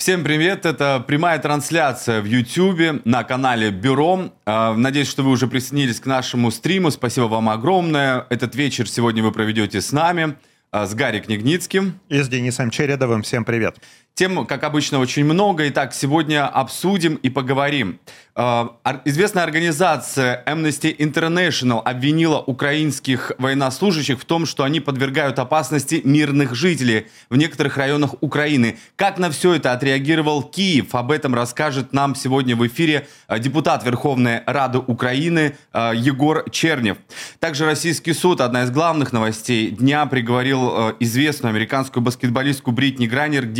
Всем привет! Это прямая трансляция в YouTube на канале Бюро. А, надеюсь, что вы уже присоединились к нашему стриму. Спасибо вам огромное. Этот вечер сегодня вы проведете с нами, а, с Гарри Книгницким. И с Денисом Чередовым. Всем привет! Тем, как обычно, очень много. Итак, сегодня обсудим и поговорим. А, известная организация Amnesty International обвинила украинских военнослужащих в том, что они подвергают опасности мирных жителей в некоторых районах Украины. Как на все это отреагировал Киев? Об этом расскажет нам сегодня в эфире а, депутат Верховной Рады Украины а, Егор Чернев. Также российский суд, одна из главных новостей дня, приговорил известную американскую баскетболистку Бритни Гранер к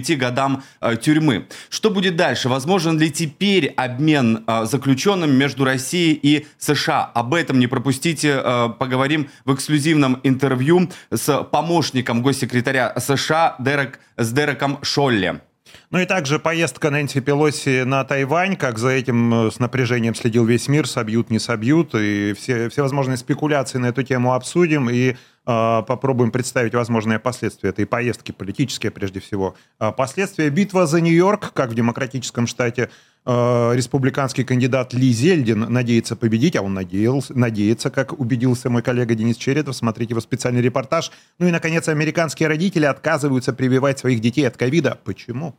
9 годам тюрьмы. Что будет дальше? Возможен ли теперь обмен э, заключенными между Россией и США. Об этом не пропустите. Э, поговорим в эксклюзивном интервью с помощником госсекретаря США Дерек, с Дереком Шолли. Ну и также поездка Нэнси Пелоси на Тайвань, как за этим э, с напряжением следил весь мир, собьют, не собьют, и все, все возможные спекуляции на эту тему обсудим, и э, попробуем представить возможные последствия этой поездки, политические прежде всего. Э, последствия битва за Нью-Йорк, как в демократическом штате, э, республиканский кандидат Ли Зельдин надеется победить, а он надеялся, надеется, как убедился мой коллега Денис Чередов, смотрите его специальный репортаж. Ну и, наконец, американские родители отказываются прививать своих детей от ковида. Почему?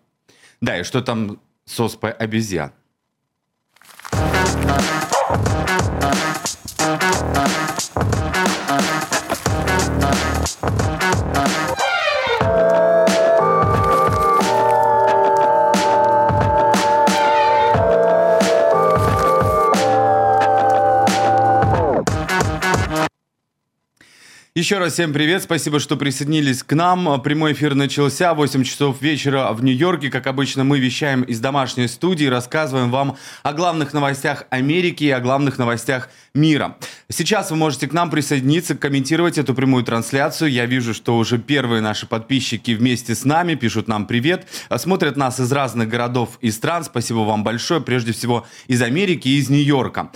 Да, и что там с оспой обезьян? Еще раз всем привет, спасибо, что присоединились к нам. Прямой эфир начался, 8 часов вечера в Нью-Йорке. Как обычно, мы вещаем из домашней студии, рассказываем вам о главных новостях Америки и о главных новостях мира. Сейчас вы можете к нам присоединиться, комментировать эту прямую трансляцию. Я вижу, что уже первые наши подписчики вместе с нами пишут нам привет. Смотрят нас из разных городов и стран. Спасибо вам большое, прежде всего из Америки и из Нью-Йорка.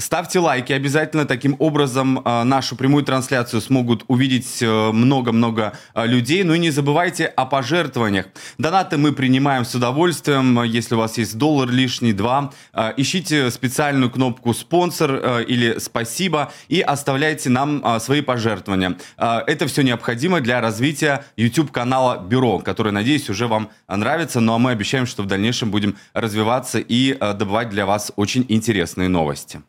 Ставьте лайки обязательно. Таким образом э, нашу прямую трансляцию смогут увидеть э, много-много э, людей. Ну и не забывайте о пожертвованиях. Донаты мы принимаем с удовольствием. Если у вас есть доллар лишний, два, ищите специальную кнопку «Спонсор» или «Спасибо» и оставляйте нам свои пожертвования. Это все необходимо для развития YouTube-канала «Бюро», который, надеюсь, уже вам нравится. Ну а мы обещаем, что в дальнейшем будем развиваться и добывать для вас очень интересные новости.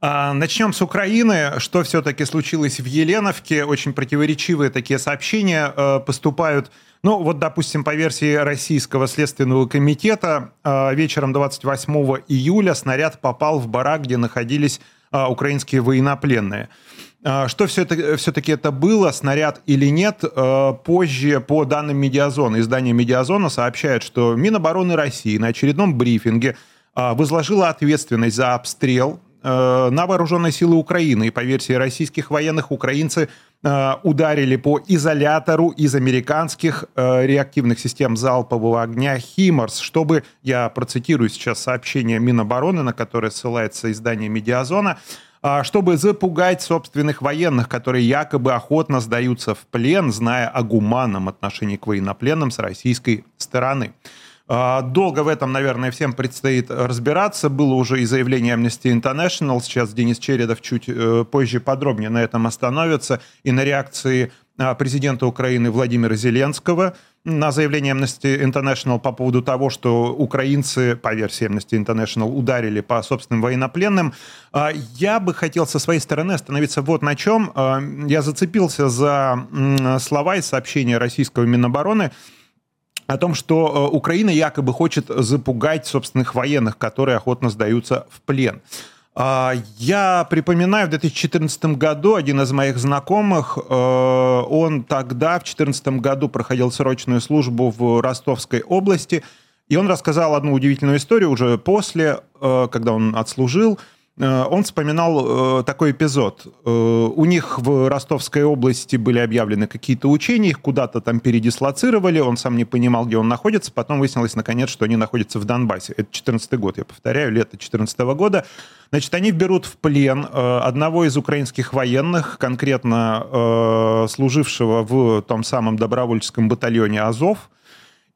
А, начнем с Украины. Что все-таки случилось в Еленовке? Очень противоречивые такие сообщения э, поступают. Ну, вот, допустим, по версии Российского следственного комитета, э, вечером 28 июля снаряд попал в барак, где находились э, украинские военнопленные. Что все-таки, это было, снаряд или нет, позже, по данным Медиазона, издание Медиазона сообщает, что Минобороны России на очередном брифинге возложила ответственность за обстрел на вооруженные силы Украины. И по версии российских военных, украинцы э, ударили по изолятору из американских э, реактивных систем залпового огня «Химарс», чтобы, я процитирую сейчас сообщение Минобороны, на которое ссылается издание «Медиазона», чтобы запугать собственных военных, которые якобы охотно сдаются в плен, зная о гуманном отношении к военнопленным с российской стороны. А, долго в этом, наверное, всем предстоит разбираться. Было уже и заявление Amnesty International. Сейчас Денис Чередов чуть э, позже подробнее на этом остановится. И на реакции а, президента Украины Владимира Зеленского на заявление Amnesty International по поводу того, что украинцы, по версии Amnesty International, ударили по собственным военнопленным. А, я бы хотел со своей стороны остановиться вот на чем. Я зацепился за слова из сообщения российского Минобороны, о том, что э, Украина якобы хочет запугать собственных военных, которые охотно сдаются в плен. А, я припоминаю, в 2014 году один из моих знакомых, э, он тогда, в 2014 году, проходил срочную службу в Ростовской области, и он рассказал одну удивительную историю уже после, э, когда он отслужил – он вспоминал э, такой эпизод. Э, у них в Ростовской области были объявлены какие-то учения, их куда-то там передислоцировали, он сам не понимал, где он находится, потом выяснилось, наконец, что они находятся в Донбассе. Это 14 год, я повторяю, лето 14 года. Значит, они берут в плен одного из украинских военных, конкретно служившего в том самом добровольческом батальоне «Азов»,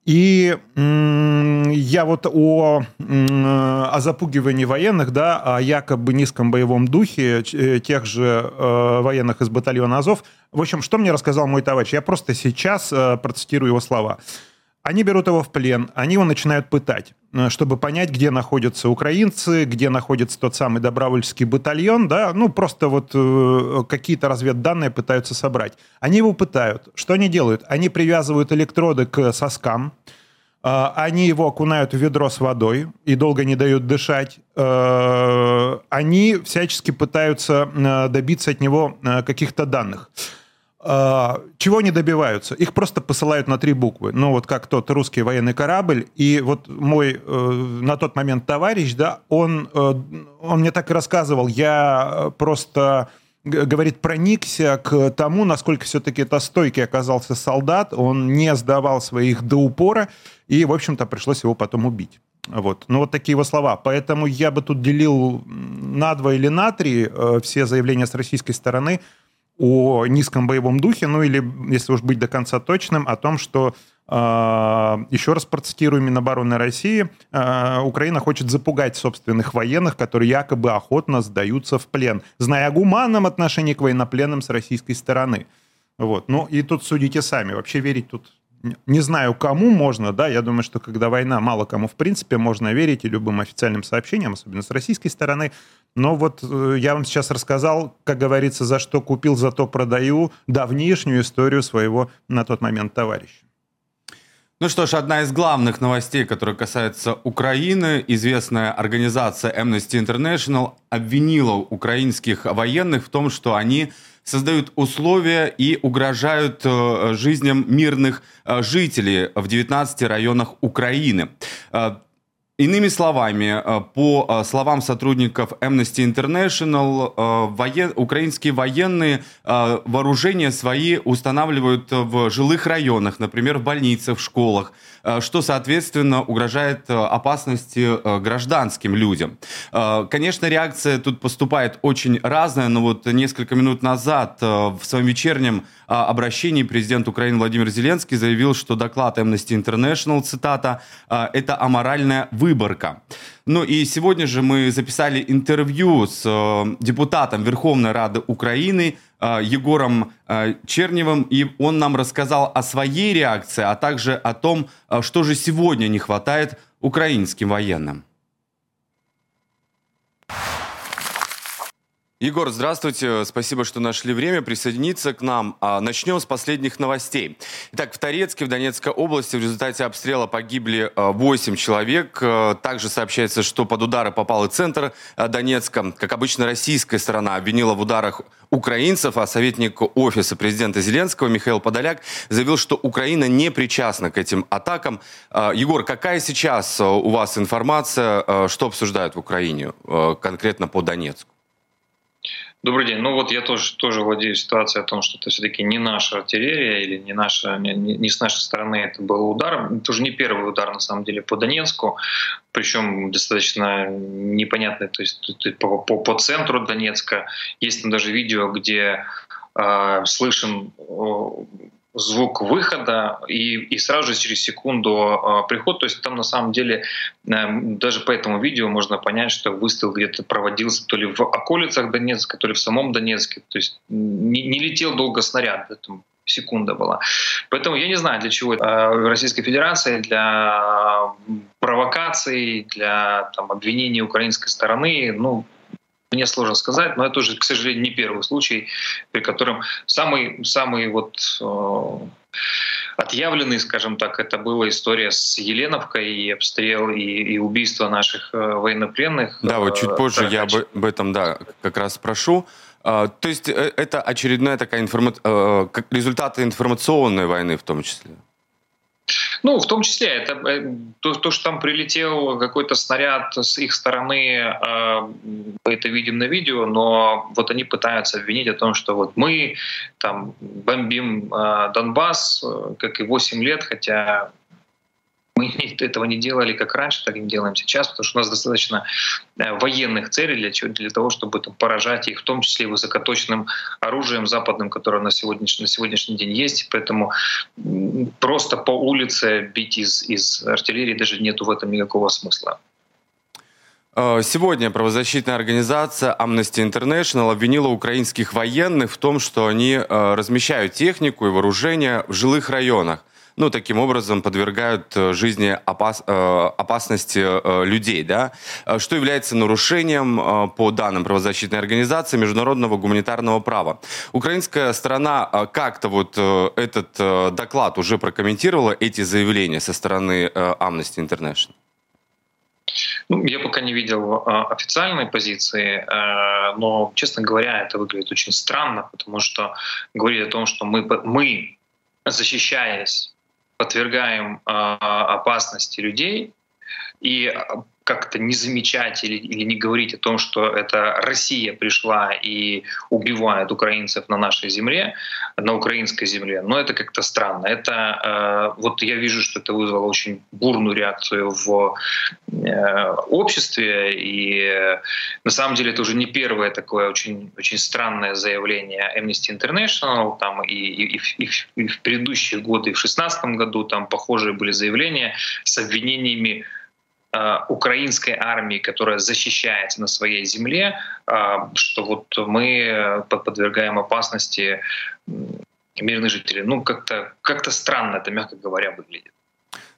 И я вот о, о запугивании военных, да, о якобы низком боевом духе э, тех же э, военных из батальона Азов. В общем, что мне рассказал мой товарищ? Я просто сейчас э, процитирую его слова. Они берут его в плен, они его начинают пытать, чтобы понять, где находятся украинцы, где находится тот самый добровольческий батальон, да, ну просто вот э, какие-то разведданные пытаются собрать. Они его пытают. Что они делают? Они привязывают электроды к соскам, э, они его окунают в ведро с водой и долго не дают дышать. Э, они всячески пытаются э, добиться от него э, каких-то данных. А, чего они добиваются? Их просто посылают на три буквы. Ну, вот как тот русский военный корабль. И вот мой э, на тот момент товарищ, да, он, э, он мне так и рассказывал. Я просто говорит, проникся к тому, насколько все-таки это стойкий оказался солдат. Он не сдавал своих до упора, и, в общем-то, пришлось его потом убить. Вот. Ну, вот такие его слова. Поэтому я бы тут делил на два или на три э, все заявления с российской стороны – о низком боевом духе, ну или, если уж быть до конца точным, о том, что а, еще раз процитирую Минобороны России, а, Украина хочет запугать собственных военных, которые якобы охотно сдаются в плен, зная о гуманном отношении к военнопленным с российской стороны. Вот. Ну и тут судите сами. Вообще верить тут не знаю, кому можно, да, я думаю, что когда война, мало кому в принципе можно верить и любым официальным сообщениям, особенно с российской стороны. Но вот э, я вам сейчас рассказал, как говорится, за что купил, за то продаю, давнишнюю историю своего на тот момент товарища. Ну что ж, одна из главных новостей, которая касается Украины, известная организация Amnesty International обвинила украинских военных в том, что они создают условия и угрожают э, жизням мирных э, жителей в 19 районах Украины. Э, Иными словами, по словам сотрудников Amnesty International, воен... украинские военные вооружения свои устанавливают в жилых районах, например, в больницах, в школах, Э, что, соответственно, угрожает э, опасности э, гражданским людям. Конечно, реакция тут поступает очень разная, но вот несколько минут назад в своем вечернем обращении президент Украины Владимир Зеленский заявил, что доклад Amnesty International, цитата, это аморальная выборка. Ну и сегодня же мы записали интервью с депутатом Верховной Рады Украины Э, Егором э, Черневым, и он нам рассказал о своей реакции, а также о том, э, что же сегодня не хватает украинским военным. Егор, здравствуйте. Спасибо, что нашли время присоединиться к нам. А, начнем с последних новостей. Итак, в Торецке, в Донецкой области в результате обстрела погибли 8 а, человек. А, также сообщается, что под удары попал и центр Донецка. Как обычно, российская сторона обвинила в ударах украинцев, а советник офиса президента Зеленского Михаил Подоляк заявил, что Украина не причастна к этим атакам. Егор, какая сейчас у вас информация, что обсуждают в Украине конкретно по Донецку? Добрый день. Ну вот я тоже, тоже владею ситуацией о том, что это все-таки не наша артиллерия или не, наша, не, не с нашей стороны это был удар. Это уже не первый удар на самом деле по Донецку, причем достаточно непонятный, то есть по, по, по центру Донецка. Есть там даже видео, где э, слышен звук выхода и, и сразу же через секунду э, приход. То есть там на самом деле э, даже по этому видео можно понять, что выстрел где-то проводился то ли в околицах Донецка, то ли в самом Донецке. То есть не, не летел долго снаряд, там секунда была. Поэтому я не знаю, для чего э, Российской Федерации, для провокаций, для там, обвинений украинской стороны. Ну, мне сложно сказать, но это уже, к сожалению, не первый случай, при котором самый, самый вот э, отъявленный, скажем так, это была история с Еленовкой и обстрел и, и убийство наших э, военнопленных. Да, вот чуть позже я об, об этом, да, как раз спрошу. А, то есть э, это очередная такая информа... Э, результаты информационной войны в том числе? Ну, в том числе, это э, то, то что там прилетел какой-то снаряд с их стороны, э, мы это видим на видео, но вот они пытаются обвинить о том, что вот мы там бомбим э, Донбасс, как и 8 лет, хотя мы этого не делали как раньше, так и не делаем сейчас, потому что у нас достаточно э, военных целей для, для того, чтобы там, поражать их, в том числе высокоточным оружием западным, которое на сегодняшний, на сегодняшний день есть. Поэтому просто по улице бить из, из артиллерии даже нету в этом никакого смысла. Э, сегодня правозащитная организация Amnesty International обвинила украинских военных в том, что они э, размещают технику и вооружение в жилых районах ну, таким образом подвергают э, жизни опас, э, опасности э, людей, да, что является нарушением, по данным правозащитной организации, международного гуманитарного права. Украинская сторона как-то вот этот доклад уже прокомментировала, эти заявления со стороны Amnesty International? Ну, я пока не видел официальной позиции, но, честно говоря, это выглядит очень странно, потому что говорить о том, что мы, мы защищаясь подвергаем а, опасности людей. И а, как-то не замечать или, или не говорить о том, что это Россия пришла и убивает украинцев на нашей земле, на украинской земле, но это как-то странно. Это э, вот я вижу, что это вызвало очень бурную реакцию в э, обществе, и э, на самом деле это уже не первое такое очень очень странное заявление Amnesty International, там и, и, и, и в предыдущие годы, и в 2016 году там похожие были заявления с обвинениями украинской армии, которая защищается на своей земле, э, что вот мы подвергаем опасности мирных жителей. Ну, как-то как странно это, мягко говоря, выглядит.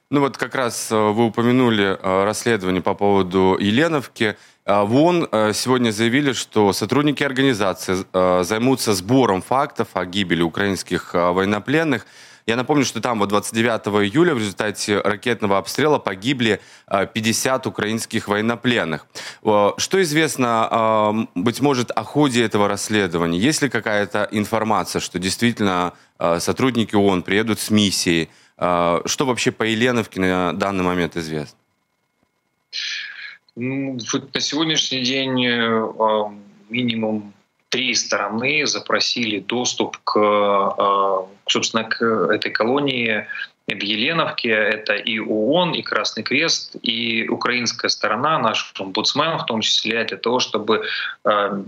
Ну вот как раз э, вы упомянули расследование по поводу Еленовки. В ООН сегодня заявили, что сотрудники организации займутся сбором фактов о гибели украинских военнопленных – я напомню, что там вот 29 июля в результате ракетного обстрела погибли 50 а, украинских военнопленных. Что известно, а, быть может, о ходе этого расследования? Есть ли какая-то информация, что действительно а, сотрудники ООН приедут с миссией? Что вообще по Еленовке на данный момент известно? Ну, на сегодняшний день минимум три стороны запросили доступ к, э, собственно, к этой колонии в Еленовке. Это и ООН, и Красный Крест, и украинская сторона, наш омбудсмен в том числе, для того, чтобы э,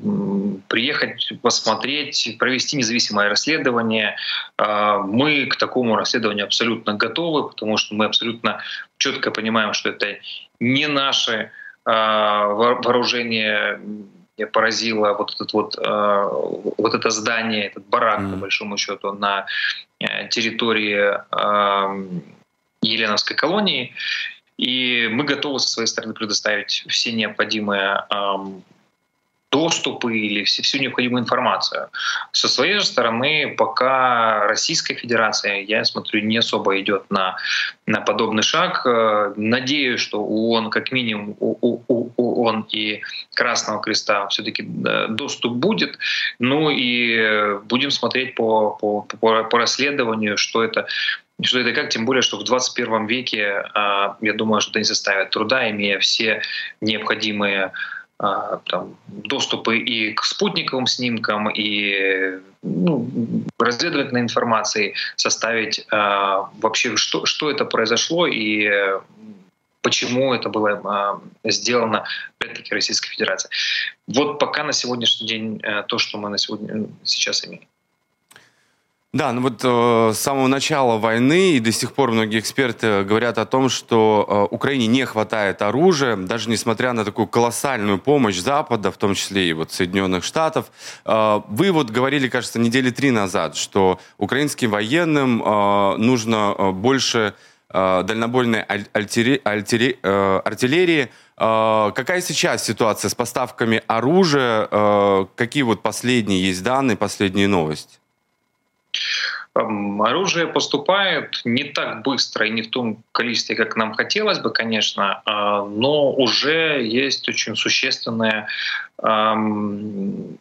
приехать, посмотреть, провести независимое расследование. Э, мы к такому расследованию абсолютно готовы, потому что мы абсолютно четко понимаем, что это не наши вооружения меня поразило вот этот вот э, вот это здание, этот барак mm-hmm. по большому счету на э, территории э, Еленовской колонии. И мы готовы со своей стороны предоставить все необходимые доступы или всю необходимую информацию. Со своей же стороны, пока Российская Федерация, я смотрю, не особо идет на, на подобный шаг. Э, надеюсь, что ООН, как минимум ООН и Красного Креста все-таки доступ будет. Ну и будем смотреть по, по, по, по расследованию, что это что это как, тем более, что в 21 веке, э, я думаю, что это не составит труда, имея все необходимые там, доступы и к спутниковым снимкам, и ну, разведывательной информации, составить а, вообще, что, что это произошло и почему это было а, сделано, опять-таки, Российской Федерацией. Вот пока на сегодняшний день э, то, что мы на сегодня, сейчас имеем. Да, ну вот э, с самого начала войны и до сих пор многие эксперты говорят о том, что э, Украине не хватает оружия, даже несмотря на такую колоссальную помощь Запада, в том числе и вот Соединенных Штатов. Э, вы вот говорили, кажется, недели три назад, что украинским военным э, нужно э, больше э, дальнобойной альтери, альтери, э, артиллерии. Э, какая сейчас ситуация с поставками оружия? Э, какие вот последние есть данные, последние новости? Оружие поступает не так быстро и не в том количестве, как нам хотелось бы, конечно, а, но уже есть очень существенное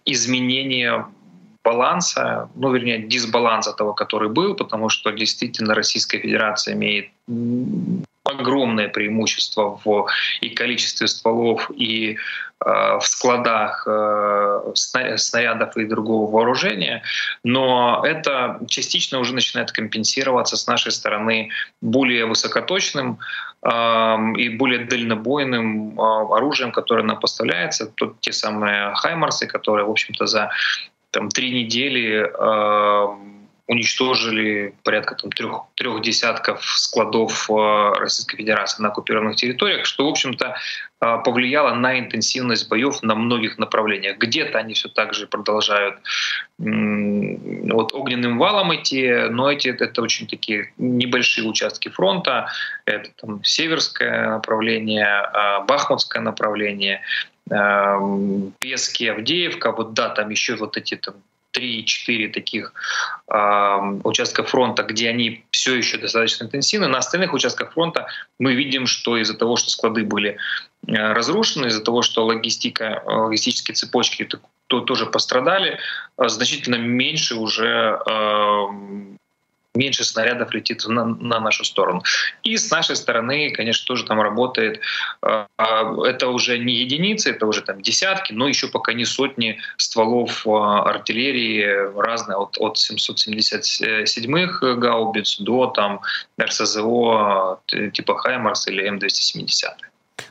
изменение баланса, ну, вернее, дисбаланса того, который был, потому что действительно Российская Федерация имеет огромное преимущество в и количестве стволов, и э, в складах э, снарядов и другого вооружения, но это частично уже начинает компенсироваться с нашей стороны более высокоточным э, и более дальнобойным э, оружием, которое нам поставляется. Тут те самые «Хаймарсы», которые, в общем-то, за там, три недели э, уничтожили порядка там, трех, трех десятков складов э, Российской Федерации на оккупированных территориях, что, в общем-то, э, повлияло на интенсивность боев на многих направлениях. Где-то они все так же продолжают вот, огненным валом идти, но эти, это очень такие небольшие участки фронта. Это там, северское направление, э, бахмутское направление, Пески, Авдеевка, вот да, там еще вот эти там 3-4 таких э, участка фронта, где они все еще достаточно интенсивны. На остальных участках фронта мы видим, что из-за того, что склады были э, разрушены, из-за того, что логистика, э, логистические цепочки то, тоже пострадали, э, значительно меньше уже э, меньше снарядов летит на, на нашу сторону. И с нашей стороны, конечно, тоже там работает, э, это уже не единицы, это уже там десятки, но еще пока не сотни стволов э, артиллерии разные, от, от 777-х гаубиц до там РСЗО э, типа Хаймарс или М270.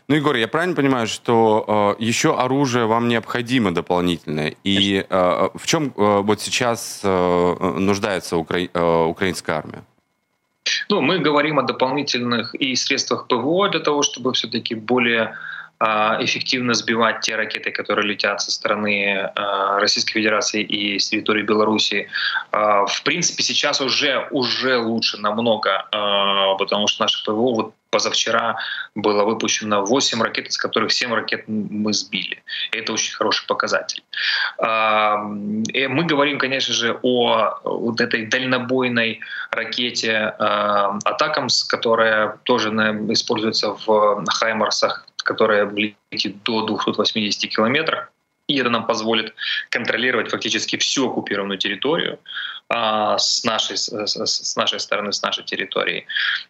Ну, Егор, я правильно понимаю, что э, еще оружие вам необходимо дополнительное? И э, в чем э, вот сейчас э, нуждается укра... э, украинская армия? Ну, мы говорим о дополнительных и средствах ПВО для того, чтобы все-таки более эффективно сбивать те ракеты, которые летят со стороны а, Российской Федерации и с территории Беларуси. А, в принципе, сейчас уже, уже лучше намного, потому что наше ПВО вот позавчера было выпущено 8 ракет, из которых 7 ракет мы сбили. Это очень хороший показатель. И мы говорим, конечно же, о вот этой дальнобойной ракете «Атакамс», которая тоже используется в «Хаймарсах», которая летит до 280 километров. И это нам позволит контролировать фактически всю оккупированную территорию а, с, нашей, с, с нашей стороны, с нашей территории.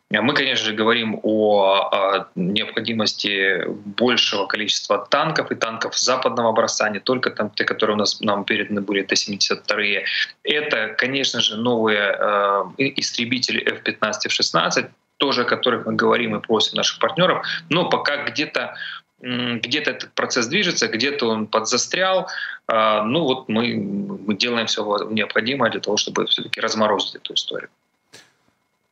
Мы, конечно же, говорим о, о необходимости большего количества танков и танков западного образца, не только там те, которые у нас нам переданы были, Т-72. Это, конечно же, новые э, истребители F-15 и F-16, тоже о которых мы говорим и просим наших партнеров, но пока где-то где-то этот процесс движется, где-то он подзастрял. А, ну вот мы, мы делаем все необходимое для того, чтобы все-таки разморозить эту историю.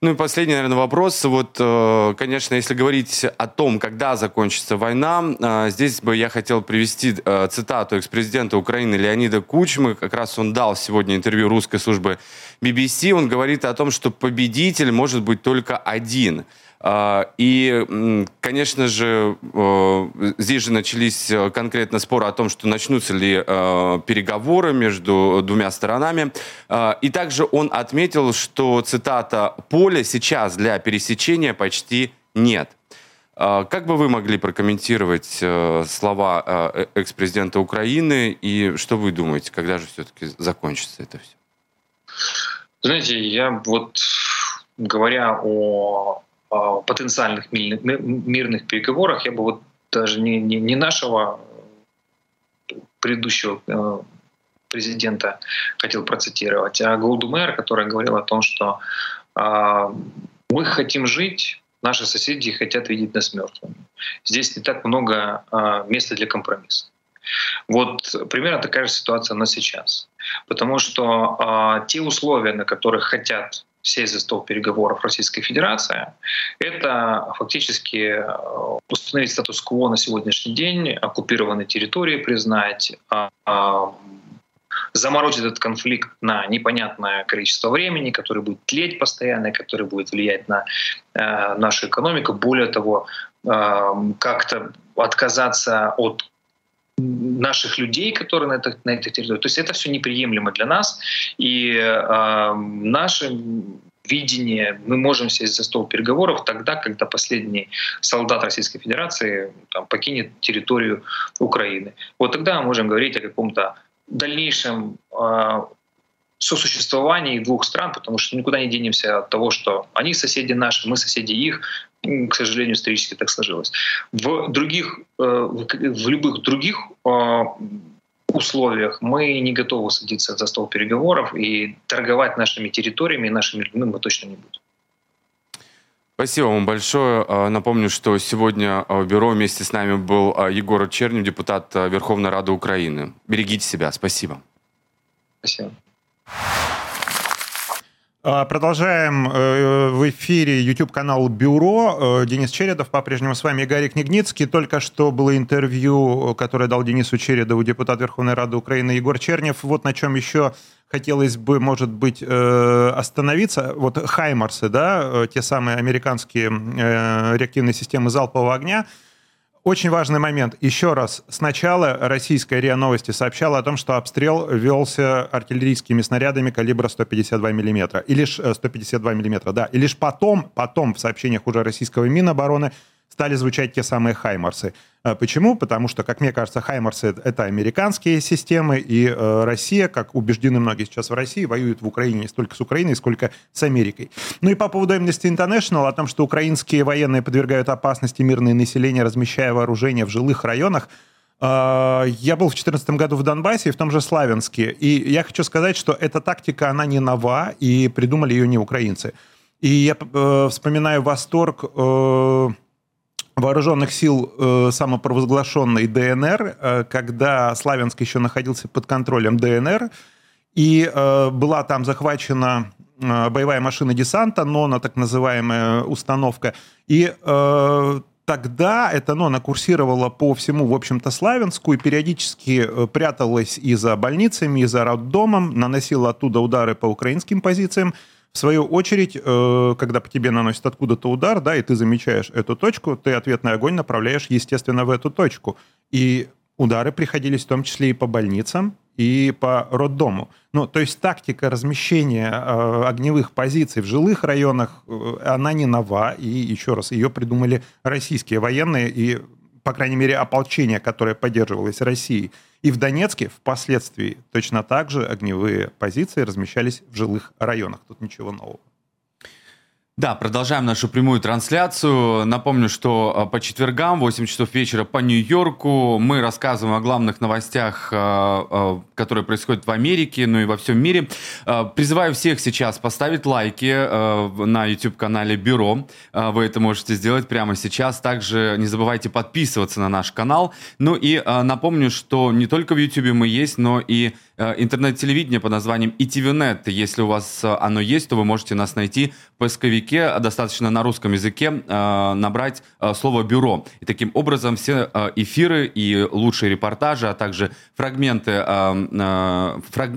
Ну и последний, наверное, вопрос. Вот, э, конечно, если говорить о том, когда закончится война, э, здесь бы я хотел привести э, цитату экс-президента Украины Леонида Кучмы. Как раз он дал сегодня интервью русской службы BBC. Он говорит о том, что победитель может быть только один – и, конечно же, э, здесь же начались э, конкретно споры о том, что начнутся ли э, переговоры между двумя сторонами. А, и также он отметил, что, цитата, «поля сейчас для пересечения почти нет». А, как бы вы могли прокомментировать слова экс-президента Украины и что вы думаете, когда же все-таки закончится это все? Знаете, я вот говоря о потенциальных мирных переговорах, я бы вот даже не, не, не нашего предыдущего э, президента хотел процитировать, а Голду Мэр, которая говорила о том, что э, мы хотим жить, наши соседи хотят видеть нас мертвыми. Здесь не так много э, места для компромисса. Вот примерно такая же ситуация на сейчас. Потому что э, те условия, на которых хотят сесть за стол переговоров Российской Федерации, это фактически э, установить статус-кво на сегодняшний день, оккупированные территории признать, а, а, заморозить этот конфликт на непонятное количество времени, который будет тлеть постоянно, который будет влиять на э, нашу экономику. Более того, э, как-то отказаться от наших людей, которые на, это, на этой территории. То есть это все неприемлемо для нас. И э, наше видение, мы можем сесть за стол переговоров тогда, когда последний солдат Российской Федерации там, покинет территорию Украины. Вот тогда мы можем говорить о каком-то дальнейшем э, сосуществовании двух стран, потому что никуда не денемся от того, что они соседи наши, мы соседи их. К сожалению, исторически так сложилось. В других, э, в любых других э, условиях мы не готовы садиться за стол переговоров и торговать нашими территориями и нашими людьми мы точно не будем. Спасибо вам большое. А, напомню, что сегодня в бюро вместе с нами был а, Егор Чернев, депутат а, Верховной Рады Украины. Берегите себя. Спасибо. Спасибо. А, продолжаем э, в эфире YouTube-канал «Бюро». Э, Денис Чередов по-прежнему с вами, Игорь Книгницкий. Только что было интервью, которое дал Денису Чередову депутат Верховной Рады Украины Егор Чернев. Вот на чем еще хотелось бы, может быть, э, остановиться. Вот «Хаймарсы», да, те самые американские реактивные системы залпового огня – очень важный момент. Еще раз. Сначала российская РИА Новости сообщала о том, что обстрел велся артиллерийскими снарядами калибра 152 мм. И лишь 152 мм, да. И лишь потом, потом в сообщениях уже российского Минобороны стали звучать те самые «Хаймарсы». А почему? Потому что, как мне кажется, «Хаймарсы» — это американские системы, и э, Россия, как убеждены многие сейчас в России, воюет в Украине не столько с Украиной, сколько с Америкой. Ну и по поводу Amnesty International, о том, что украинские военные подвергают опасности мирное население, размещая вооружение в жилых районах, э, я был в 2014 году в Донбассе, в том же Славянске, и я хочу сказать, что эта тактика, она не нова, и придумали ее не украинцы. И я э, вспоминаю восторг вооруженных сил э, самопровозглашенной ДНР, э, когда Славянск еще находился под контролем ДНР, и э, была там захвачена э, боевая машина десанта, НОНА, так называемая установка, и э, тогда эта НОНА курсировала по всему, в общем-то, Славянску и периодически э, пряталась и за больницами, и за роддомом, наносила оттуда удары по украинским позициям, в свою очередь, э, когда по тебе наносят откуда-то удар, да, и ты замечаешь эту точку, ты ответный огонь направляешь, естественно, в эту точку. И удары приходились в том числе и по больницам, и по роддому. Ну, то есть тактика размещения э, огневых позиций в жилых районах, э, она не нова, и еще раз, ее придумали российские военные, и, по крайней мере, ополчение, которое поддерживалось Россией. И в Донецке впоследствии точно так же огневые позиции размещались в жилых районах. Тут ничего нового. Да, продолжаем нашу прямую трансляцию. Напомню, что а, по четвергам, 8 часов вечера по Нью-Йорку, мы рассказываем о главных новостях, а, а, которые происходят в Америке, ну и во всем мире. Призываю всех сейчас поставить лайки на YouTube-канале Бюро. Вы это можете сделать прямо сейчас. Также не забывайте подписываться на наш канал. Ну и напомню, что не только в YouTube мы есть, но и интернет-телевидение под названием ITVNet. Если у вас оно есть, то вы можете нас найти в поисковике языке, достаточно на русском языке э, набрать э, слово «бюро». И таким образом все э, эфиры и лучшие репортажи, а также фрагменты,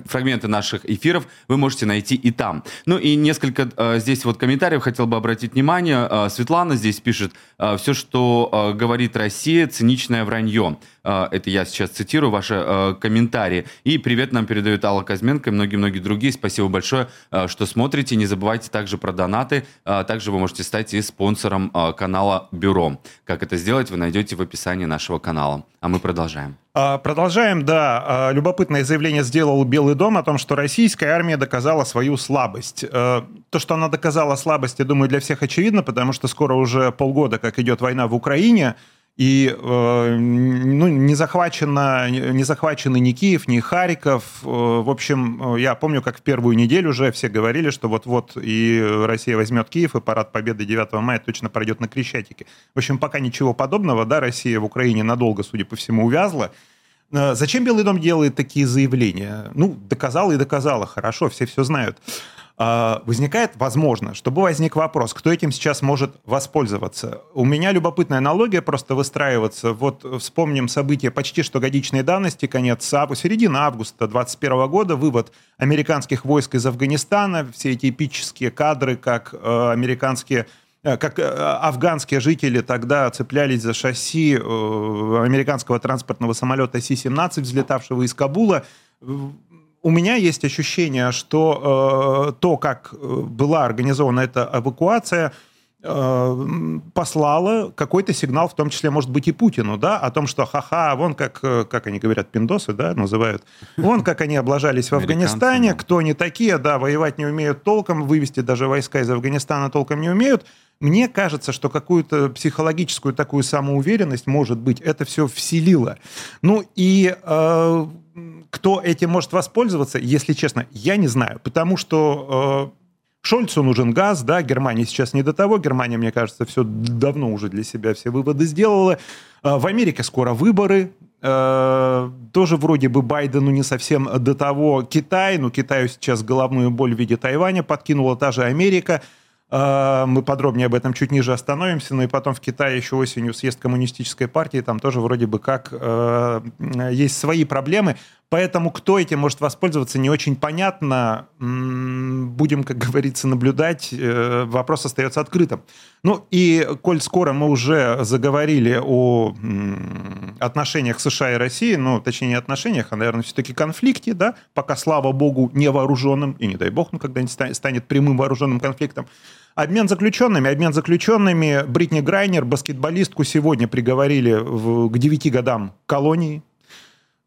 фрагменты наших эфиров вы можете найти и там. Ну и несколько здесь вот комментариев хотел бы обратить внимание. Светлана здесь пишет, все, что говорит Россия, циничное вранье. Это я сейчас цитирую ваши комментарии. И привет нам передают Алла Казменко и многие-многие другие. Спасибо большое, что смотрите. Не забывайте также про донаты. А, также вы можете стать и спонсором а, канала Бюро. Как это сделать, вы найдете в описании нашего канала. А мы продолжаем. А, продолжаем, да. Любопытное заявление сделал Белый дом о том, что российская армия доказала свою слабость. То, что она доказала слабость, я думаю, для всех очевидно, потому что скоро уже полгода, как идет война в Украине, и э, ну, не, захвачено, не захвачены ни Киев, ни Харьков. Э, в общем, э, я помню, как в первую неделю уже все говорили, что вот-вот и Россия возьмет Киев, и парад Победы 9 мая точно пройдет на Крещатике. В общем, пока ничего подобного, да, Россия в Украине надолго, судя по всему, увязла. Зачем Белый дом делает такие заявления? Ну, доказала и доказала, хорошо, все все знают. А, возникает, возможно, чтобы возник вопрос, кто этим сейчас может воспользоваться. У меня любопытная аналогия просто выстраиваться. Вот вспомним события почти что годичной давности, конец августа, середина августа 2021 года, вывод американских войск из Афганистана, все эти эпические кадры, как э, американские э, как э, афганские жители тогда цеплялись за шасси американского транспортного самолета Си-17, взлетавшего из Кабула у меня есть ощущение, что э, то, как э, была организована эта эвакуация, послала какой-то сигнал, в том числе, может быть, и Путину, да, о том, что ха-ха, вон как, э, как они говорят, пиндосы, да, называют, вон как они облажались в Афганистане, кто они такие, да, воевать не умеют толком, вывести даже войска из Афганистана толком не умеют. Мне кажется, что какую-то психологическую такую самоуверенность, может быть, это все вселило. Ну и э, кто этим может воспользоваться, если честно, я не знаю, потому что э, Шольцу нужен газ, да, Германия сейчас не до того, Германия, мне кажется, все давно уже для себя все выводы сделала. Э, в Америке скоро выборы, э, тоже вроде бы Байдену не совсем до того. Китай, ну Китаю сейчас головную боль в виде Тайваня подкинула та же Америка – а, мы подробнее об этом чуть ниже остановимся. Ну и потом в Китае еще осенью съезд коммунистической партии. Там тоже вроде бы как есть свои проблемы. Поэтому кто этим может воспользоваться, не очень понятно. Будем, как говорится, наблюдать. Э, вопрос остается открытым. Ну и, коль скоро мы уже заговорили о отношениях США и России, ну, точнее, не отношениях, а, наверное, все-таки конфликте, да, пока, слава богу, не вооруженным, и не дай бог, ну, когда-нибудь станет прямым вооруженным конфликтом, Обмен заключенными. Обмен заключенными. Бритни Грайнер, баскетболистку, сегодня приговорили в, к 9 годам колонии.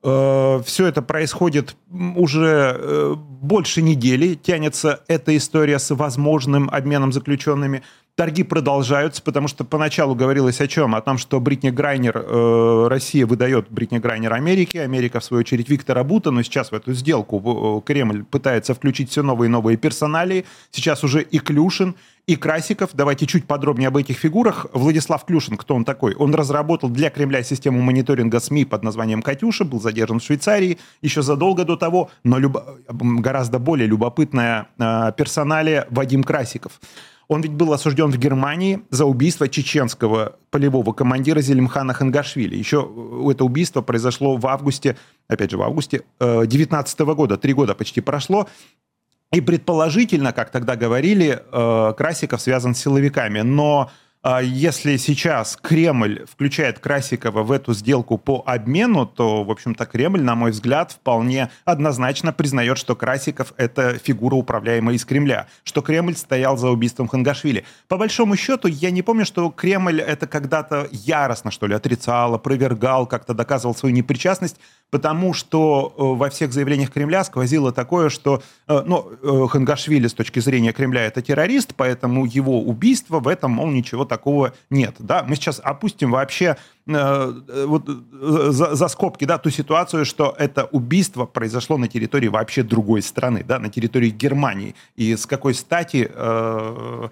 Э, Все это происходит уже э, больше недели. Тянется эта история с возможным обменом заключенными. Торги продолжаются, потому что поначалу говорилось о чем? О том, что Бритни Грайнер, э, Россия выдает Бритни Грайнер Америке, Америка, в свою очередь, Виктора Бута, но сейчас в эту сделку Кремль пытается включить все новые и новые персоналии. Сейчас уже и Клюшин, и Красиков. Давайте чуть подробнее об этих фигурах. Владислав Клюшин, кто он такой? Он разработал для Кремля систему мониторинга СМИ под названием «Катюша», был задержан в Швейцарии еще задолго до того, но люб... гораздо более любопытная э, персоналия Вадим Красиков. Он ведь был осужден в Германии за убийство чеченского полевого командира Зелимхана Хангашвили. Еще это убийство произошло в августе, опять же в августе 19 э, года, три года почти прошло. И предположительно, как тогда говорили, э, Красиков связан с силовиками. Но если сейчас Кремль включает Красикова в эту сделку по обмену, то, в общем-то, Кремль, на мой взгляд, вполне однозначно признает, что Красиков — это фигура, управляемая из Кремля, что Кремль стоял за убийством Хангашвили. По большому счету, я не помню, что Кремль это когда-то яростно, что ли, отрицал, опровергал, как-то доказывал свою непричастность, потому что э, во всех заявлениях Кремля сквозило такое, что э, ну, э, Хангашвили с точки зрения Кремля это террорист, поэтому его убийство в этом, мол, ничего такого нет. Да? Мы сейчас опустим вообще вот, за, за скобки да, ту ситуацию, что это убийство произошло на территории вообще другой страны, да, на территории Германии. И с какой стати э,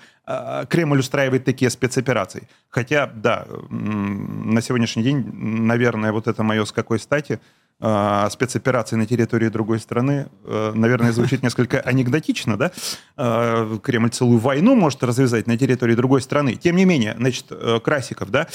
Кремль устраивает такие спецоперации? Хотя, да, на сегодняшний день, наверное, вот это мое с какой стати – э, спецоперации на территории другой страны, э, наверное, звучит несколько анекдотично, да? Э, Кремль целую войну может развязать на территории другой страны. Тем не менее, значит, э, Красиков, да?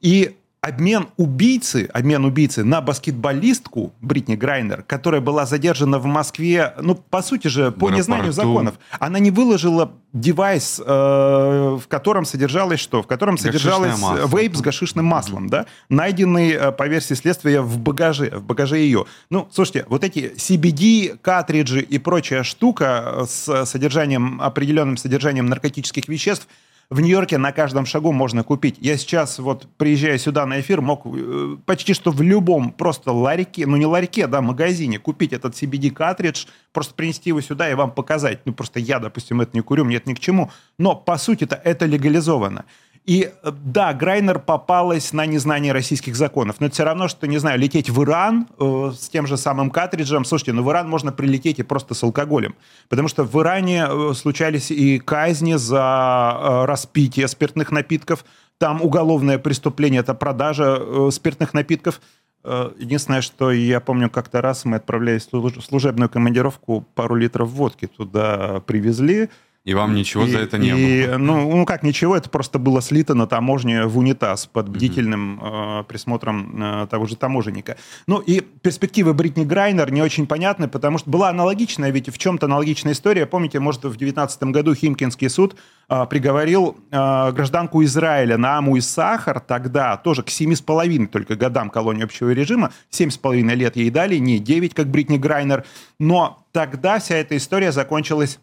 И обмен убийцы, обмен убийцы на баскетболистку Бритни Грайнер, которая была задержана в Москве, ну, по сути же, по незнанию законов. Она не выложила девайс, э, в котором содержалось что? В котором содержалось вейп с гашишным маслом, да? Найденный, э, по версии следствия, в багаже, в багаже ее. Ну, слушайте, вот эти CBD, картриджи и прочая штука с содержанием, определенным содержанием наркотических веществ – в Нью-Йорке на каждом шагу можно купить. Я сейчас, вот приезжая сюда на эфир, мог э, почти что в любом просто ларьке, ну не ларьке, да, магазине купить этот CBD-картридж, просто принести его сюда и вам показать. Ну просто я, допустим, это не курю, мне это ни к чему. Но по сути-то это легализовано. И да, Грайнер попалась на незнание российских законов, но это все равно, что, не знаю, лететь в Иран э, с тем же самым картриджем. Слушайте, ну в Иран можно прилететь и просто с алкоголем, потому что в Иране э, случались и казни за э, распитие спиртных напитков, там уголовное преступление, это продажа э, спиртных напитков. Э, единственное, что я помню, как-то раз мы отправлялись в служебную командировку, пару литров водки туда привезли, и вам ничего и, за это не и, было? Ну, ну, как ничего, это просто было слито на таможне в унитаз под бдительным mm-hmm. э, присмотром э, того же таможенника. Ну и перспективы Бритни Грайнер не очень понятны, потому что была аналогичная, ведь в чем-то аналогичная история. Помните, может, в 2019 году Химкинский суд э, приговорил э, гражданку Израиля Нааму и Сахар тогда тоже к 7,5 только годам колонии общего режима. 7,5 лет ей дали, не 9, как Бритни Грайнер. Но тогда вся эта история закончилась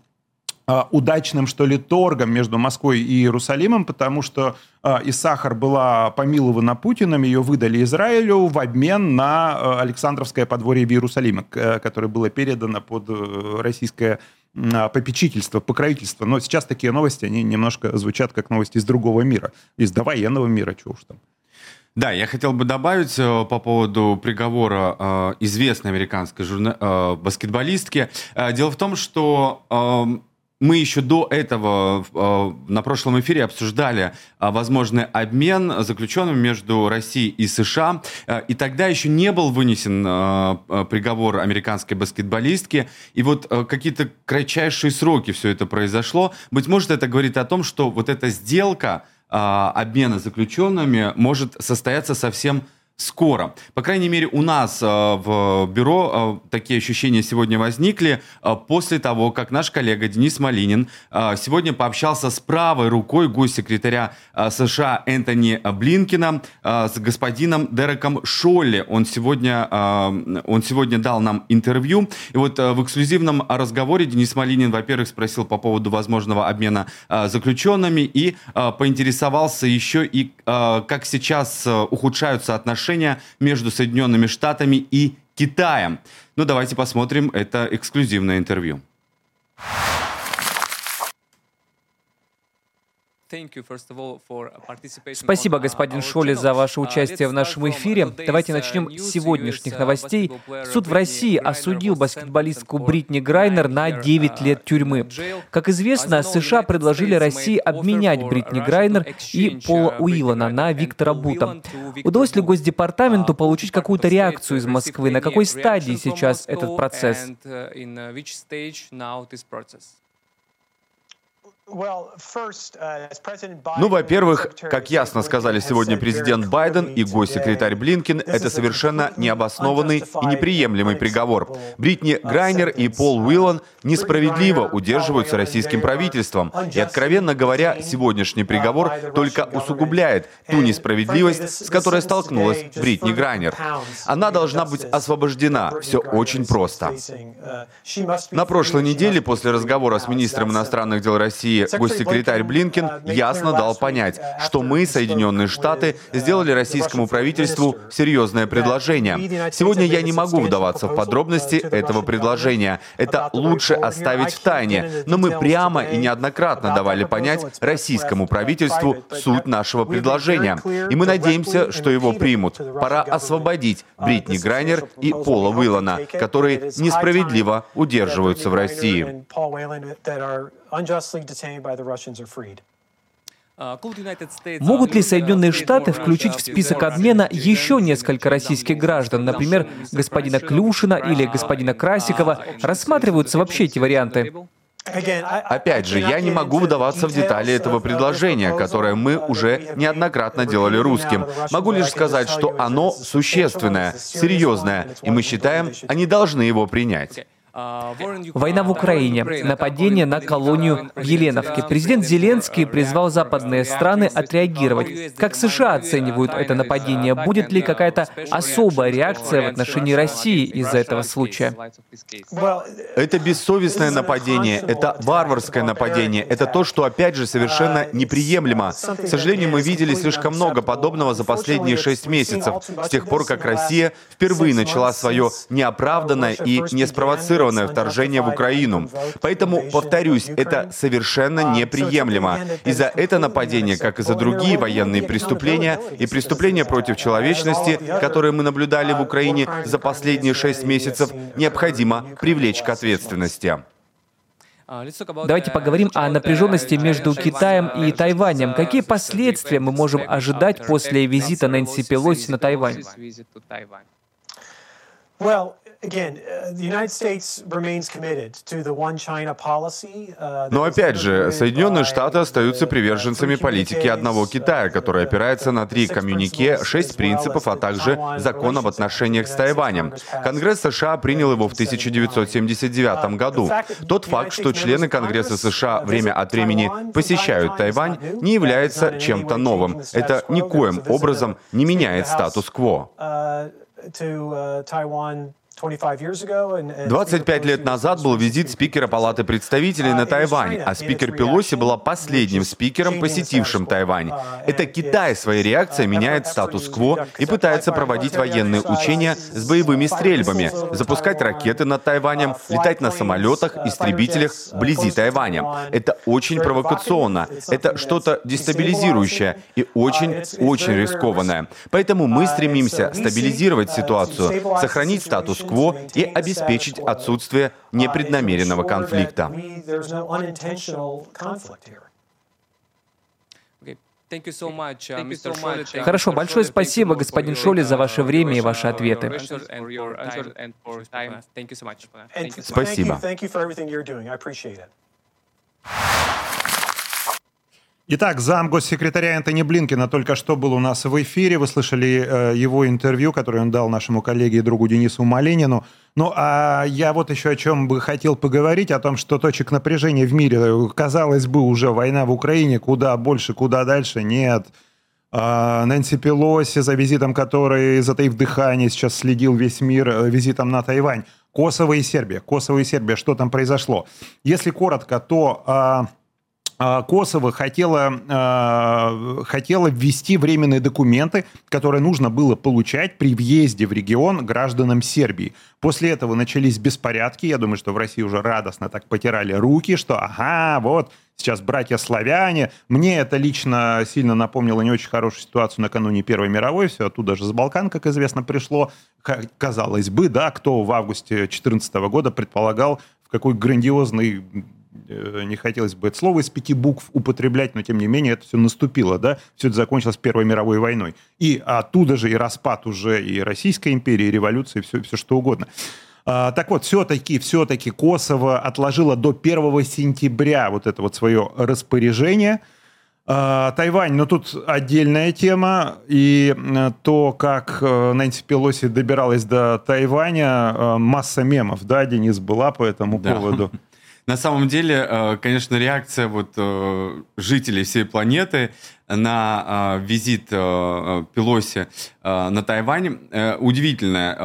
удачным, что ли, торгом между Москвой и Иерусалимом, потому что э, Исахар была помилована Путиным, ее выдали Израилю в обмен на э, Александровское подворье в Иерусалиме, к, которое было передано под э, российское э, попечительство, покровительство. Но сейчас такие новости, они немножко звучат как новости из другого мира, из довоенного мира, чего уж там. Да, я хотел бы добавить э, по поводу приговора э, известной американской журна... э, баскетболистки. Э, дело в том, что э, мы еще до этого э, на прошлом эфире обсуждали э, возможный обмен заключенным между Россией и США. Э, и тогда еще не был вынесен приговор американской баскетболистки. И вот какие-то кратчайшие сроки все это произошло. Быть может, это говорит о том, что вот эта сделка обмена заключенными может состояться совсем скоро. По крайней мере, у нас э, в бюро э, такие ощущения сегодня возникли э, после того, как наш коллега Денис Малинин сегодня пообщался с правой рукой госсекретаря США Энтони Блинкина с господином Дереком Шолли. Он сегодня, он сегодня дал нам интервью. И вот в эксклюзивном разговоре Денис Малинин, во-первых, спросил по поводу возможного обмена заключенными и поинтересовался еще и как сейчас ухудшаются отношения отношения между Соединенными Штатами и Китаем. Ну, давайте посмотрим это эксклюзивное интервью. Спасибо, господин Шоли, за ваше участие в нашем эфире. Давайте начнем с сегодняшних новостей. Суд в России осудил баскетболистку Бритни Грайнер на 9 лет тюрьмы. Как известно, США предложили России обменять Бритни Грайнер и Пола Уиллана на Виктора Бута. Удалось ли Госдепартаменту получить какую-то реакцию из Москвы? На какой стадии сейчас этот процесс? Uh, ну, во-первых, как ясно сказали сегодня президент Байден и госсекретарь Блинкин, это совершенно необоснованный и неприемлемый приговор. Бритни uh, Грайнер и Пол Уиллан несправедливо удерживаются российским правительством. И, откровенно говоря, сегодняшний uh, приговор только усугубляет ту несправедливость, с которой столкнулась Бритни Грайнер. Она должна быть освобождена. Все очень просто. На прошлой неделе, после разговора с министром иностранных дел России Госсекретарь Блинкин ясно дал понять, что мы, Соединенные Штаты, сделали российскому правительству серьезное предложение. Сегодня я не могу вдаваться в подробности этого предложения. Это лучше оставить в тайне. Но мы прямо и неоднократно давали понять российскому правительству суть нашего предложения. И мы надеемся, что его примут. Пора освободить Бритни Грайнер и Пола Уиллана, которые несправедливо удерживаются в России unjustly detained by the Russians are freed. Uh, Могут ли Соединенные Штаты включить в список обмена еще несколько российских граждан, например, господина Клюшина или господина Красикова? Рассматриваются вообще эти варианты? Опять же, я не могу вдаваться в детали этого предложения, которое мы уже неоднократно делали русским. Могу лишь сказать, что оно существенное, серьезное, и мы считаем, они должны его принять. Война в Украине, нападение на колонию в Еленовке. Президент Зеленский призвал западные страны отреагировать. Как США оценивают это нападение? Будет ли какая-то особая реакция в отношении России из-за этого случая? Это бессовестное нападение, это варварское нападение, это то, что, опять же, совершенно неприемлемо. К сожалению, мы видели слишком много подобного за последние шесть месяцев, с тех пор, как Россия впервые начала свое неоправданное и неспровоцированное спровоцированное вторжение в Украину. Поэтому, повторюсь, это совершенно неприемлемо. И за это нападение, как и за другие военные преступления и преступления против человечности, которые мы наблюдали в Украине за последние шесть месяцев, необходимо привлечь к ответственности. Давайте поговорим о напряженности между Китаем и Тайванем. Какие последствия мы можем ожидать после визита Нэнси Пелоси на Тайвань? Uh, Но опять же, Соединенные Штаты остаются uh, приверженцами политики одного Китая, которая опирается на три коммюнике, шесть принципов, а также закон об отношениях с Тайванем. Конгресс США принял его в 1979 uh, году. Тот факт, что члены Конгресса США время от времени посещают Тайвань, не является чем-то новым. Это никоим образом не меняет статус-кво. 25 лет назад был визит спикера Палаты представителей на Тайвань, а спикер Пелоси была последним спикером, посетившим Тайвань. Это Китай своей реакцией меняет статус-кво и пытается проводить военные учения с боевыми стрельбами, запускать ракеты над Тайванем, летать на самолетах, истребителях вблизи Тайваня. Это очень провокационно, это что-то дестабилизирующее и очень-очень рискованное. Поэтому мы стремимся стабилизировать ситуацию, сохранить статус статус-кво и обеспечить отсутствие непреднамеренного конфликта. Хорошо, большое спасибо, господин Шоли, за ваше время и ваши ответы. Спасибо. Итак, зам госсекретаря Энтони Блинкина только что был у нас в эфире. Вы слышали э, его интервью, которое он дал нашему коллеге и другу Денису Малинину. Ну, а я вот еще о чем бы хотел поговорить, о том, что точек напряжения в мире, казалось бы, уже война в Украине, куда больше, куда дальше, нет. А, Нэнси Пелоси, за визитом которой, затаив дыхание, сейчас следил весь мир, э, визитом на Тайвань. Косово и Сербия. Косово и Сербия, что там произошло? Если коротко, то... А, Косово хотело, а, хотело ввести временные документы, которые нужно было получать при въезде в регион гражданам Сербии. После этого начались беспорядки. Я думаю, что в России уже радостно так потирали руки, что ага, вот, сейчас братья-славяне. Мне это лично сильно напомнило не очень хорошую ситуацию накануне Первой мировой. Все оттуда же с Балкан, как известно, пришло. Казалось бы, да, кто в августе 2014 года предполагал, в какой грандиозный не хотелось бы это слово из пяти букв употреблять, но тем не менее это все наступило, да, все это закончилось Первой мировой войной. И оттуда же и распад уже и Российской империи, и революции, все, все что угодно. А, так вот, все-таки, все-таки Косово отложило до 1 сентября вот это вот свое распоряжение. А, Тайвань, но ну, тут отдельная тема, и э, то, как э, Нэнси Пелоси добиралась до Тайваня, масса мемов, да, Денис, была по этому да. поводу. На самом деле, э, конечно, реакция вот э, жителей всей планеты на э, визит Пелоси на Тайвань удивительная.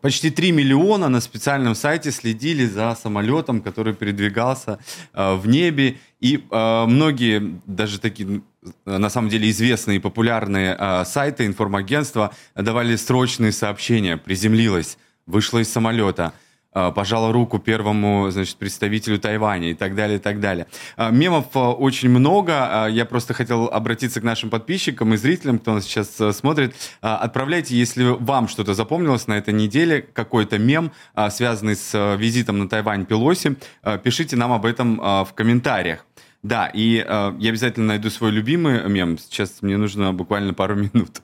Почти 3 миллиона на специальном сайте следили за самолетом, который передвигался в небе. И многие, даже такие на самом деле известные и популярные сайты, информагентства давали срочные сообщения. Приземлилась, вышла из самолета – пожала руку первому, значит, представителю Тайваня и так далее, и так далее. А, мемов а, очень много. Я просто хотел обратиться к нашим подписчикам и зрителям, кто нас сейчас смотрит. Отправляйте, если вам что-то запомнилось на этой неделе, какой-то мем, связанный с визитом на Тайвань Пелоси, пишите нам об этом в комментариях. Да, и я обязательно найду свой любимый мем. Сейчас мне нужно буквально пару минут.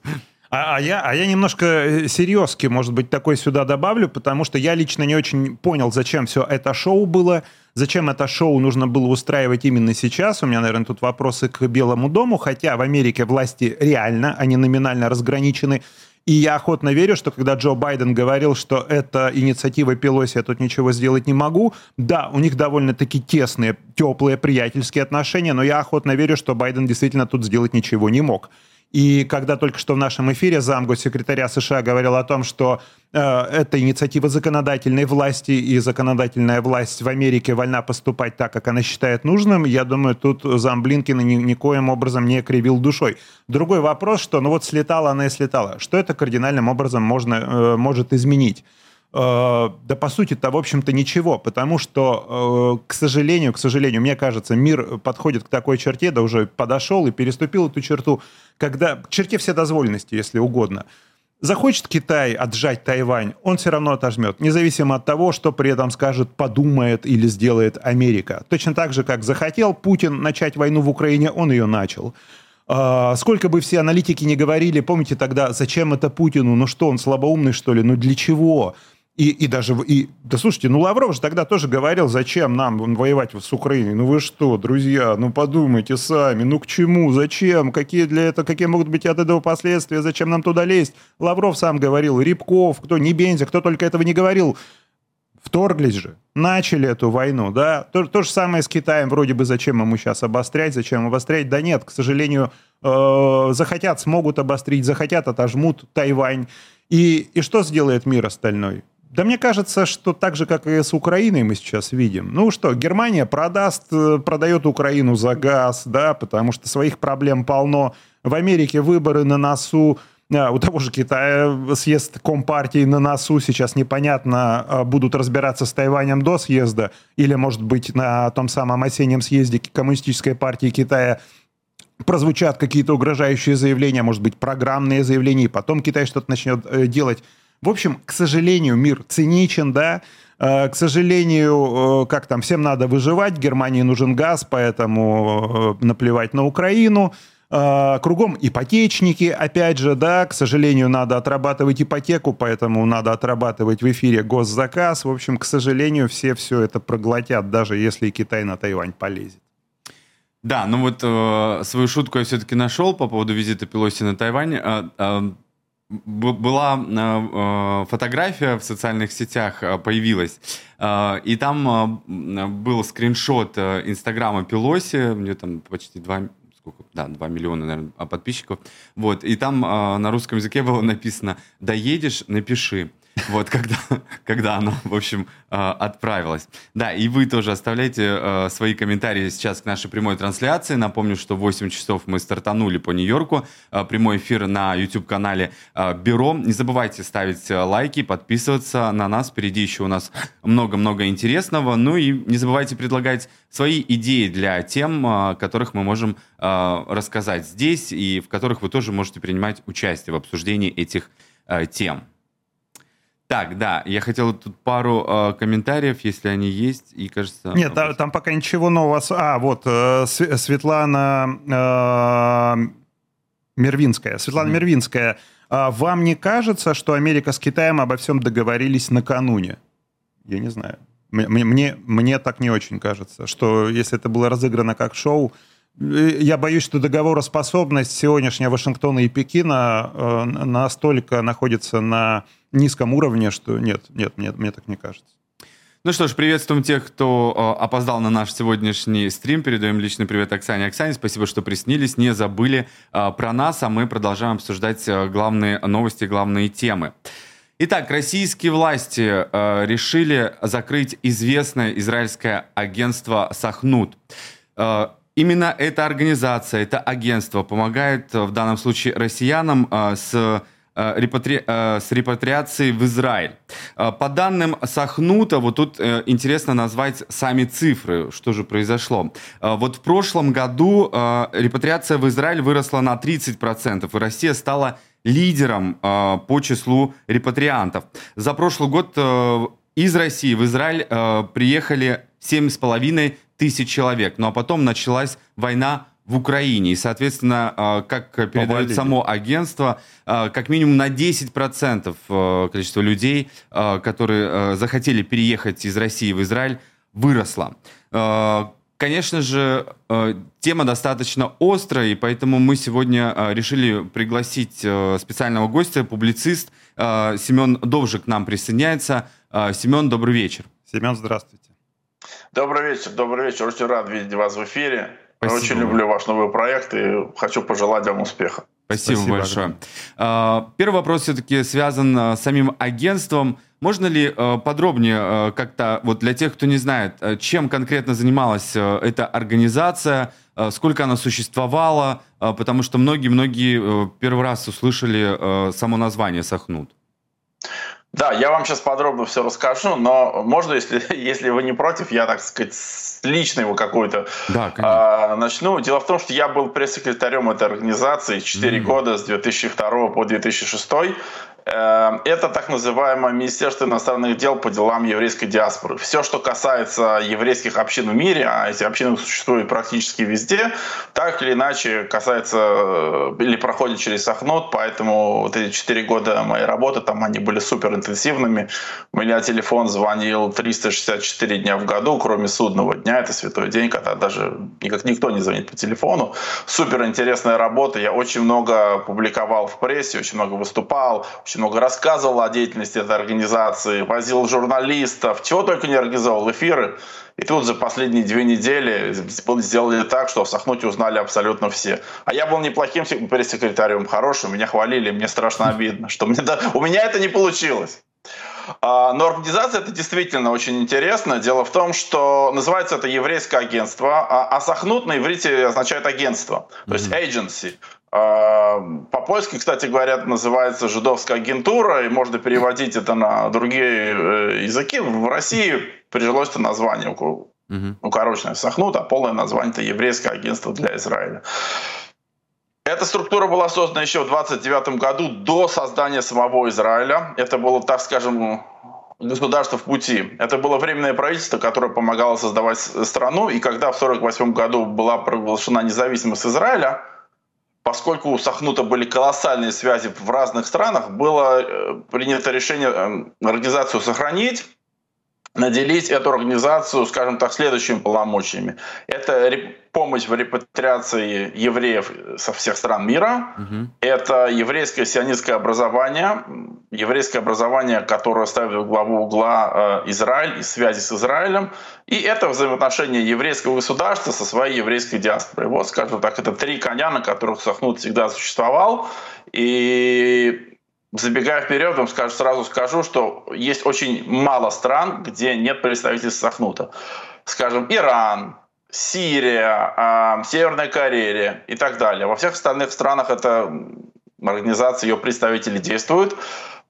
А, а, я, а я немножко э, серьезки, может быть, такой сюда добавлю, потому что я лично не очень понял, зачем все это шоу было, зачем это шоу нужно было устраивать именно сейчас. У меня, наверное, тут вопросы к Белому дому, хотя в Америке власти реально, они номинально разграничены. И я охотно верю, что когда Джо Байден говорил, что это инициатива Пелоси, я тут ничего сделать не могу, да, у них довольно-таки тесные, теплые, приятельские отношения, но я охотно верю, что Байден действительно тут сделать ничего не мог. И когда только что в нашем эфире замгоссекретаря США говорил о том, что э, это инициатива законодательной власти, и законодательная власть в Америке вольна поступать так, как она считает нужным, я думаю, тут зам Блинкина ни, никоим образом не кривил душой. Другой вопрос, что ну вот слетала она и слетала. Что это кардинальным образом можно, э, может изменить? Э, да по сути-то, в общем-то, ничего, потому что, э, к сожалению, к сожалению, мне кажется, мир подходит к такой черте, да уже подошел и переступил эту черту, когда к черте вседозволенности, если угодно. Захочет Китай отжать Тайвань, он все равно отожмет, независимо от того, что при этом скажет, подумает или сделает Америка. Точно так же, как захотел Путин начать войну в Украине, он ее начал. А, сколько бы все аналитики не говорили, помните тогда, зачем это Путину? Ну что, он слабоумный, что ли? Ну для чего? И, и даже, и, да слушайте, ну Лавров же тогда тоже говорил, зачем нам воевать с Украиной. Ну вы что, друзья, ну подумайте сами, ну к чему, зачем, какие для этого, какие могут быть от этого последствия, зачем нам туда лезть. Лавров сам говорил, Рябков, кто, не Бензя, кто только этого не говорил. Вторглись же, начали эту войну, да. То, то же самое с Китаем, вроде бы зачем ему сейчас обострять, зачем обострять. Да нет, к сожалению, э, захотят, смогут обострить, захотят, отожмут Тайвань. И, и что сделает мир остальной? Да мне кажется, что так же, как и с Украиной мы сейчас видим. Ну что, Германия продаст, э, продает Украину за газ, да, потому что своих проблем полно. В Америке выборы на носу. А, у того же Китая съезд Компартии на носу. Сейчас непонятно, а, будут разбираться с Тайванем до съезда или, может быть, на том самом осеннем съезде Коммунистической партии Китая прозвучат какие-то угрожающие заявления, может быть, программные заявления, и потом Китай что-то начнет э, делать. В общем, к сожалению, мир циничен, да, э, к сожалению, э, как там, всем надо выживать, Германии нужен газ, поэтому наплевать на Украину. Кругом ипотечники, опять же, да, к сожалению, надо отрабатывать ипотеку, поэтому надо отрабатывать в эфире госзаказ. В общем, к сожалению, все все это проглотят, даже если Китай на Тайвань полезет. Да, ну вот э, свою шутку я все-таки нашел по поводу визита Пелоси на Тайвань. Э, э, была э, фотография в социальных сетях, э, появилась, э, и там э, был скриншот э, Инстаграма Пелоси, мне там почти 2, сколько, да, 2 миллиона, наверное, подписчиков, вот, и там э, на русском языке было написано «Доедешь, напиши». Вот когда, когда оно, в общем, э, отправилось. Да, и вы тоже оставляйте э, свои комментарии сейчас к нашей прямой трансляции. Напомню, что в 8 часов мы стартанули по Нью-Йорку. Э, прямой эфир на YouTube-канале Бюро. Не забывайте ставить лайки, подписываться на нас. Впереди еще у нас много-много интересного. Ну и не забывайте предлагать свои идеи для тем, которых мы можем рассказать здесь и в которых вы тоже можете принимать участие в обсуждении этих тем. Так, да, я хотел тут пару э, комментариев, если они есть, и кажется... Нет, там, там пока ничего нового. А, вот, э, Светлана э, Мервинская. Светлана mm-hmm. Мервинская, э, вам не кажется, что Америка с Китаем обо всем договорились накануне? Я не знаю. Мне, мне, мне так не очень кажется, что если это было разыграно как шоу, э, я боюсь, что договороспособность сегодняшняя Вашингтона и Пекина э, настолько находится на низком уровне, что нет, нет, нет, мне так не кажется. Ну что ж, приветствуем тех, кто э, опоздал на наш сегодняшний стрим. Передаем личный привет Оксане. Оксане, спасибо, что приснились, не забыли э, про нас, а мы продолжаем обсуждать э, главные новости, главные темы. Итак, российские власти э, решили закрыть известное израильское агентство «Сахнут». Э, именно эта организация, это агентство помогает в данном случае россиянам э, с Э, репатри... Э, с репатриацией в Израиль. Э, по данным Сахнута, вот тут интересно назвать сами цифры, что же произошло. Вот в прошлом году репатриация в Израиль выросла на 30%, и Россия стала лидером по числу репатриантов. За прошлый год из России в Израиль приехали 7,5 тысяч человек, ну а потом началась война в Украине. И, соответственно, а, как передает Повалили. само агентство, а, как минимум на 10% а, количество людей, которые захотели переехать из России в Израиль, выросло. Конечно же, тема достаточно острая, и поэтому мы сегодня решили пригласить специального гостя, публицист Семен Довжик к нам присоединяется. Семен, добрый вечер. Семен, здравствуйте. Добрый вечер, добрый вечер. Очень рад видеть вас в эфире. Спасибо. Очень люблю ваш новый проект и хочу пожелать вам успеха. Спасибо, Спасибо большое. Да. Первый вопрос все-таки связан а, с самим агентством. Можно ли а, подробнее а, как-то, вот для тех, кто не знает, чем конкретно занималась эта организация, сколько она существовала, потому что многие-многие первый раз услышали само название «Сахнут». Да, я вам сейчас подробно все расскажу, но можно, если, если вы не против, я, так сказать, с личного какой-то да, э, начну. Дело в том, что я был пресс-секретарем этой организации 4 mm. года с 2002 по 2006. Эм, это так называемое Министерство иностранных дел по делам еврейской диаспоры. Все, что касается еврейских общин в мире, а эти общины существуют практически везде, так или иначе касается э, или проходит через Сахнот, поэтому вот эти четыре года моей работы, там они были супер интенсивными. У меня телефон звонил 364 дня в году, кроме судного дня, это святой день, когда даже никак никто не звонит по телефону. Супер интересная работа, я очень много публиковал в прессе, очень много выступал, очень много рассказывал о деятельности этой организации, возил журналистов, чего только не организовал, эфиры. И тут за последние две недели сделали так, что в Сахнуте узнали абсолютно все. А я был неплохим пресс-секретарем, хорошим, меня хвалили, мне страшно обидно, что мне, да, у меня это не получилось. А, но организация это действительно очень интересно. Дело в том, что называется это еврейское агентство, а, а сахнут на иврите означает агентство, то есть agency. По-польски, кстати говоря, называется жидовская агентура, и можно переводить это на другие э, языки. В России прижилось это название укороченное Сахнут, а полное название это еврейское агентство для Израиля. Эта структура была создана еще в 29 году до создания самого Израиля. Это было, так скажем, государство в пути. Это было временное правительство, которое помогало создавать страну. И когда в 1948 году была провозглашена независимость Израиля, поскольку у Сахнута были колоссальные связи в разных странах, было э, принято решение э, организацию сохранить, наделить эту организацию, скажем так, следующими полномочиями. Это помощь в репатриации евреев со всех стран мира. Угу. Это еврейское сионистское образование, еврейское образование, которое ставит в главу угла э, Израиль и связи с Израилем. И это взаимоотношения еврейского государства со своей еврейской диаспорой. Вот, скажем так, это три коня, на которых Сахнут всегда существовал. И Забегая вперед, вам скажу, сразу скажу, что есть очень мало стран, где нет представительства Сахнута. Скажем, Иран, Сирия, э, Северная Корея и так далее. Во всех остальных странах эта организация, ее представители действуют.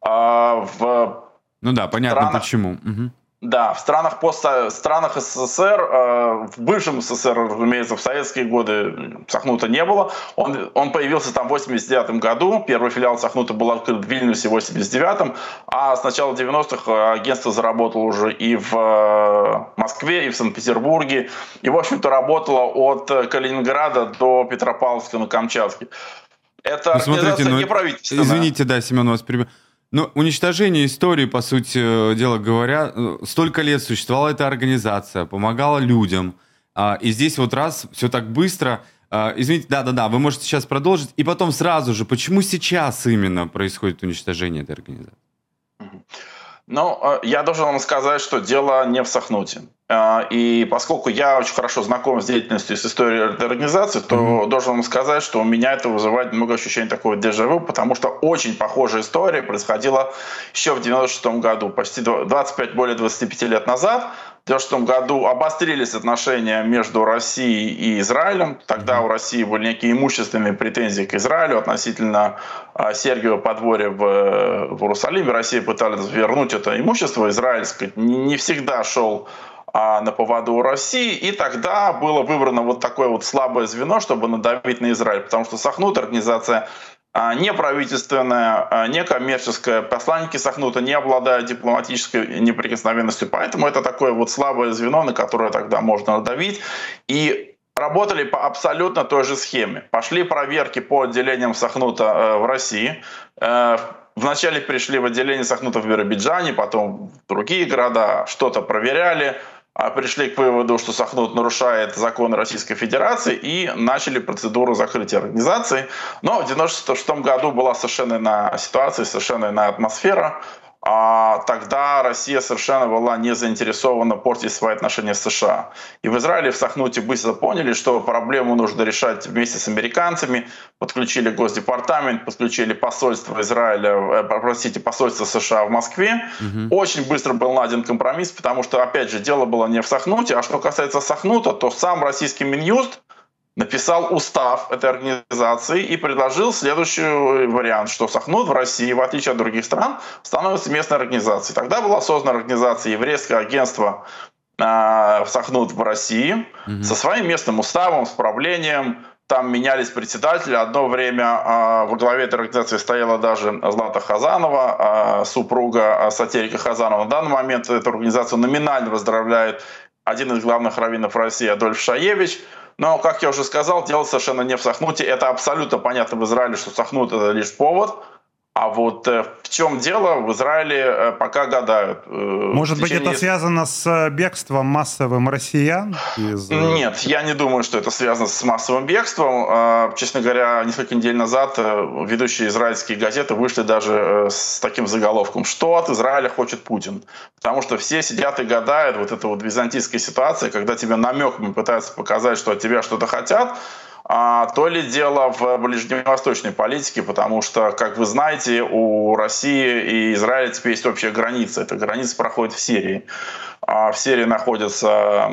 А в ну да, понятно странах, почему. Угу. Да, в странах, пост, странах СССР, э, в бывшем СССР, разумеется, в советские годы Сахнута не было. Он, он появился там в 89 году. Первый филиал Сахнута был открыт в Вильнюсе в 89 а с начала 90-х агентство заработало уже и в э, Москве, и в Санкт-Петербурге. И, в общем-то, работало от Калининграда до Петропавловска на Камчатке. Это ну, смотрите, ну. Извините, да, Семен, вас перебью. Ну, уничтожение истории, по сути дела говоря, э, столько лет существовала эта организация, помогала людям. А, и здесь вот раз, все так быстро. А, извините, да-да-да, вы можете сейчас продолжить. И потом сразу же, почему сейчас именно происходит уничтожение этой организации? Ну, э, я должен вам сказать, что дело не в Сахнуте. Э, и поскольку я очень хорошо знаком с деятельностью и с историей этой организации, то mm-hmm. должен вам сказать, что у меня это вызывает много ощущений такого дежавю, потому что очень похожая история происходила еще в 96 году, почти 25, более 25 лет назад. В 1996 году обострились отношения между Россией и Израилем. Тогда у России были некие имущественные претензии к Израилю относительно а, Сергиева подворья в, в Иерусалиме. Россия пыталась вернуть это имущество. Израиль сказать, не всегда шел а, на поводу у России, и тогда было выбрано вот такое вот слабое звено, чтобы надавить на Израиль, потому что Сахнут организация а, не правительственная, а, не коммерческая, посланники Сахнута не обладают дипломатической неприкосновенностью, поэтому это такое вот слабое звено, на которое тогда можно надавить, и работали по абсолютно той же схеме. Пошли проверки по отделениям Сахнута э, в России, э, Вначале пришли в отделение Сахнута в Биробиджане, потом в другие города, что-то проверяли, пришли к выводу, что Сахнут нарушает законы Российской Федерации и начали процедуру закрытия организации. Но в 1996 году была совершенно иная ситуация, совершенно иная атмосфера а тогда Россия совершенно была не заинтересована портить свои отношения с США. И в Израиле в Сахнуте быстро поняли, что проблему нужно решать вместе с американцами, подключили Госдепартамент, подключили посольство Израиля, э, простите, посольство США в Москве. Угу. Очень быстро был найден компромисс, потому что, опять же, дело было не в Сахнуте, а что касается Сахнута, то сам российский Минюст написал устав этой организации и предложил следующий вариант, что Сахнут в России, в отличие от других стран, становится местной организацией. Тогда была создана организация Еврейское агентство э, Сахнут в России угу. со своим местным уставом, с правлением. Там менялись председатели. Одно время э, во главе этой организации стояла даже Злата Хазанова, э, супруга сатирика Хазанова. На данный момент эту организацию номинально возглавляет один из главных раввинов России Адольф Шаевич – но, как я уже сказал, дело совершенно не в Сахнуте. Это абсолютно понятно в Израиле, что Сахнут — это лишь повод. А вот э, в чем дело, в Израиле э, пока гадают. Э, Может быть, это связано с бегством массовым россиян? Из... Нет, я не думаю, что это связано с массовым бегством. А, честно говоря, несколько недель назад ведущие израильские газеты вышли даже с таким заголовком, что от Израиля хочет Путин. Потому что все сидят и гадают, вот эта вот византийская ситуация, когда тебе намеками пытаются показать, что от тебя что-то хотят, а, то ли дело в ближневосточной политике, потому что, как вы знаете, у России и Израиля теперь есть общая граница. Эта граница проходит в Сирии. А в Сирии находятся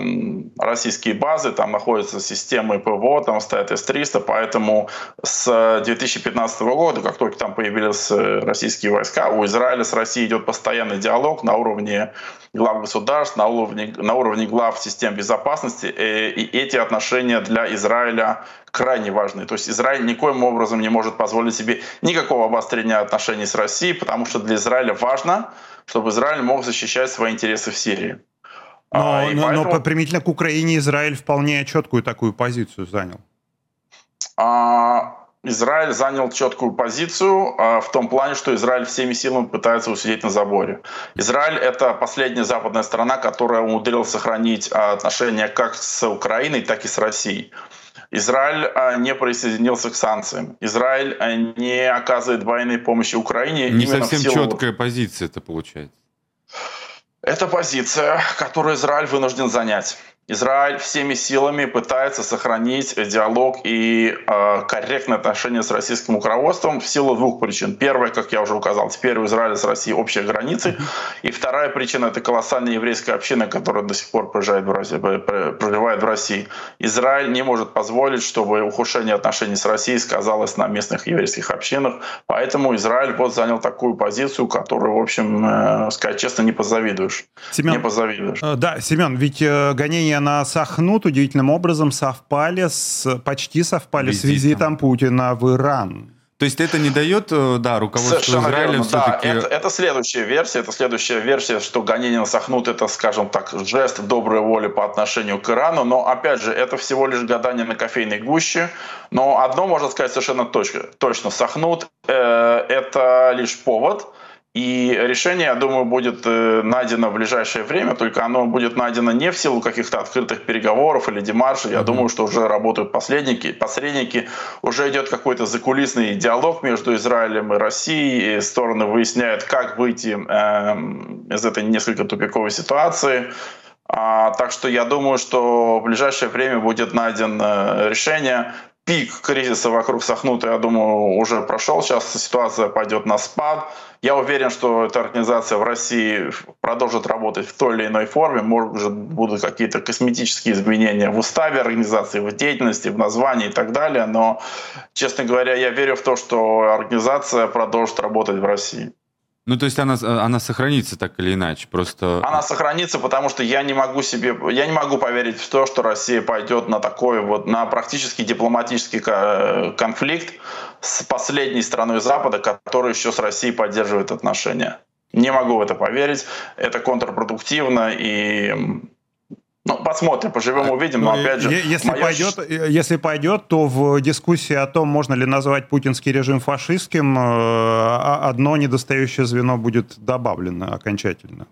российские базы, там находятся системы ПВО, там стоят С-300, поэтому с 2015 года, как только там появились э, российские войска, у Израиля с Россией идет постоянный диалог на уровне глав государств, на уровне, на уровне глав систем безопасности, э, и эти отношения для Израиля крайне важны. То есть Израиль никоим образом не может позволить себе никакого обострения отношений с Россией, потому что для Израиля важно, чтобы Израиль мог защищать свои интересы в Сирии. Но, а, но, поэтому... но примительно к Украине Израиль вполне четкую такую позицию занял. А, Израиль занял четкую позицию а, в том плане, что Израиль всеми силами пытается усидеть на заборе. Израиль — это последняя западная страна, которая умудрилась сохранить а, отношения как с Украиной, так и с Россией. Израиль а, не присоединился к санкциям. Израиль а, не оказывает военной помощи Украине. Не совсем силу... четкая позиция это получается. Это позиция, которую Израиль вынужден занять. Израиль всеми силами пытается сохранить диалог и э, корректное отношение с российским руководством в силу двух причин. Первая, как я уже указал, теперь у Израиля с Россией общие границы. И вторая причина — это колоссальная еврейская община, которая до сих пор проживает в России. Проживает в России. Израиль не может позволить, чтобы ухудшение отношений с Россией сказалось на местных еврейских общинах. Поэтому Израиль вот занял такую позицию, которую, в общем, э, сказать честно, не позавидуешь. Семен, не позавидуешь. Э, да, Семен, ведь э, гонение на Сахнут удивительным образом совпали с, почти совпали Визитом. с визитом Путина в Иран. То есть это не дает, э, да, руководству Совершенно Израиля верно, все-таки... Да, это, это следующая версия, это следующая версия, что гонение на Сахнут это, скажем так, жест доброй воли по отношению к Ирану, но, опять же, это всего лишь гадание на кофейной гуще, но одно можно сказать совершенно точно, точно Сахнут э, это лишь повод, и решение, я думаю, будет э, найдено в ближайшее время, только оно будет найдено не в силу каких-то открытых переговоров или демаршей. Я mm-hmm. думаю, что уже работают посредники, посредники, уже идет какой-то закулисный диалог между Израилем и Россией, и стороны выясняют, как выйти э, из этой несколько тупиковой ситуации. А, так что я думаю, что в ближайшее время будет найдено решение пик кризиса вокруг Сахнута, я думаю, уже прошел. Сейчас ситуация пойдет на спад. Я уверен, что эта организация в России продолжит работать в той или иной форме. Может, будут какие-то косметические изменения в уставе организации, в деятельности, в названии и так далее. Но, честно говоря, я верю в то, что организация продолжит работать в России. Ну, то есть она, она сохранится так или иначе, просто... Она сохранится, потому что я не могу себе, я не могу поверить в то, что Россия пойдет на такой вот, на практически дипломатический конфликт с последней страной Запада, которая еще с Россией поддерживает отношения. Не могу в это поверить. Это контрпродуктивно и ну, посмотрим, поживем, увидим. Но ну, опять же, если моя... пойдет, если пойдет, то в дискуссии о том, можно ли назвать путинский режим фашистским, э, одно недостающее звено будет добавлено окончательно.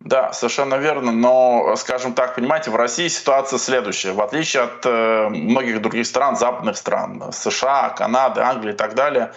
Да, совершенно верно. Но, скажем так, понимаете, в России ситуация следующая. В отличие от э, многих других стран, западных стран, США, Канады, Англии и так далее,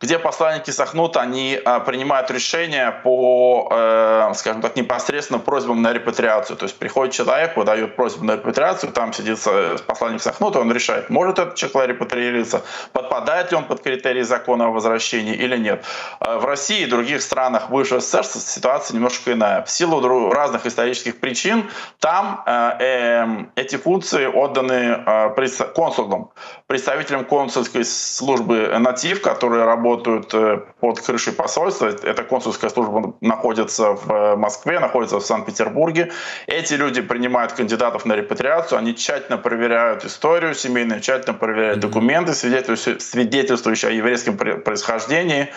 где посланники Сахнут, они а, принимают решения по, э, скажем так, непосредственно просьбам на репатриацию. То есть приходит человек, выдает просьбу на репатриацию, там сидит посланник Сахнута, он решает, может этот человек репатриироваться, подпадает ли он под критерии закона о возвращении или нет. А в России и других странах бывшего СССР ситуация немножко иная. В силу разных исторических причин там э, э, эти функции отданы э, консулам, представителям консульской службы «Натив», которые работают работают э, под крышей посольства. Эта консульская служба находится в э, Москве, находится в Санкт-Петербурге. Эти люди принимают кандидатов на репатриацию, они тщательно проверяют историю семейную, тщательно проверяют документы, свидетельствующие о еврейском происхождении,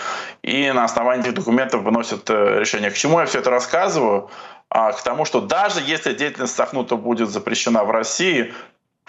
и на основании этих документов выносят э, решение. К чему я все это рассказываю? А, к тому, что даже если деятельность Сахнута будет запрещена в России,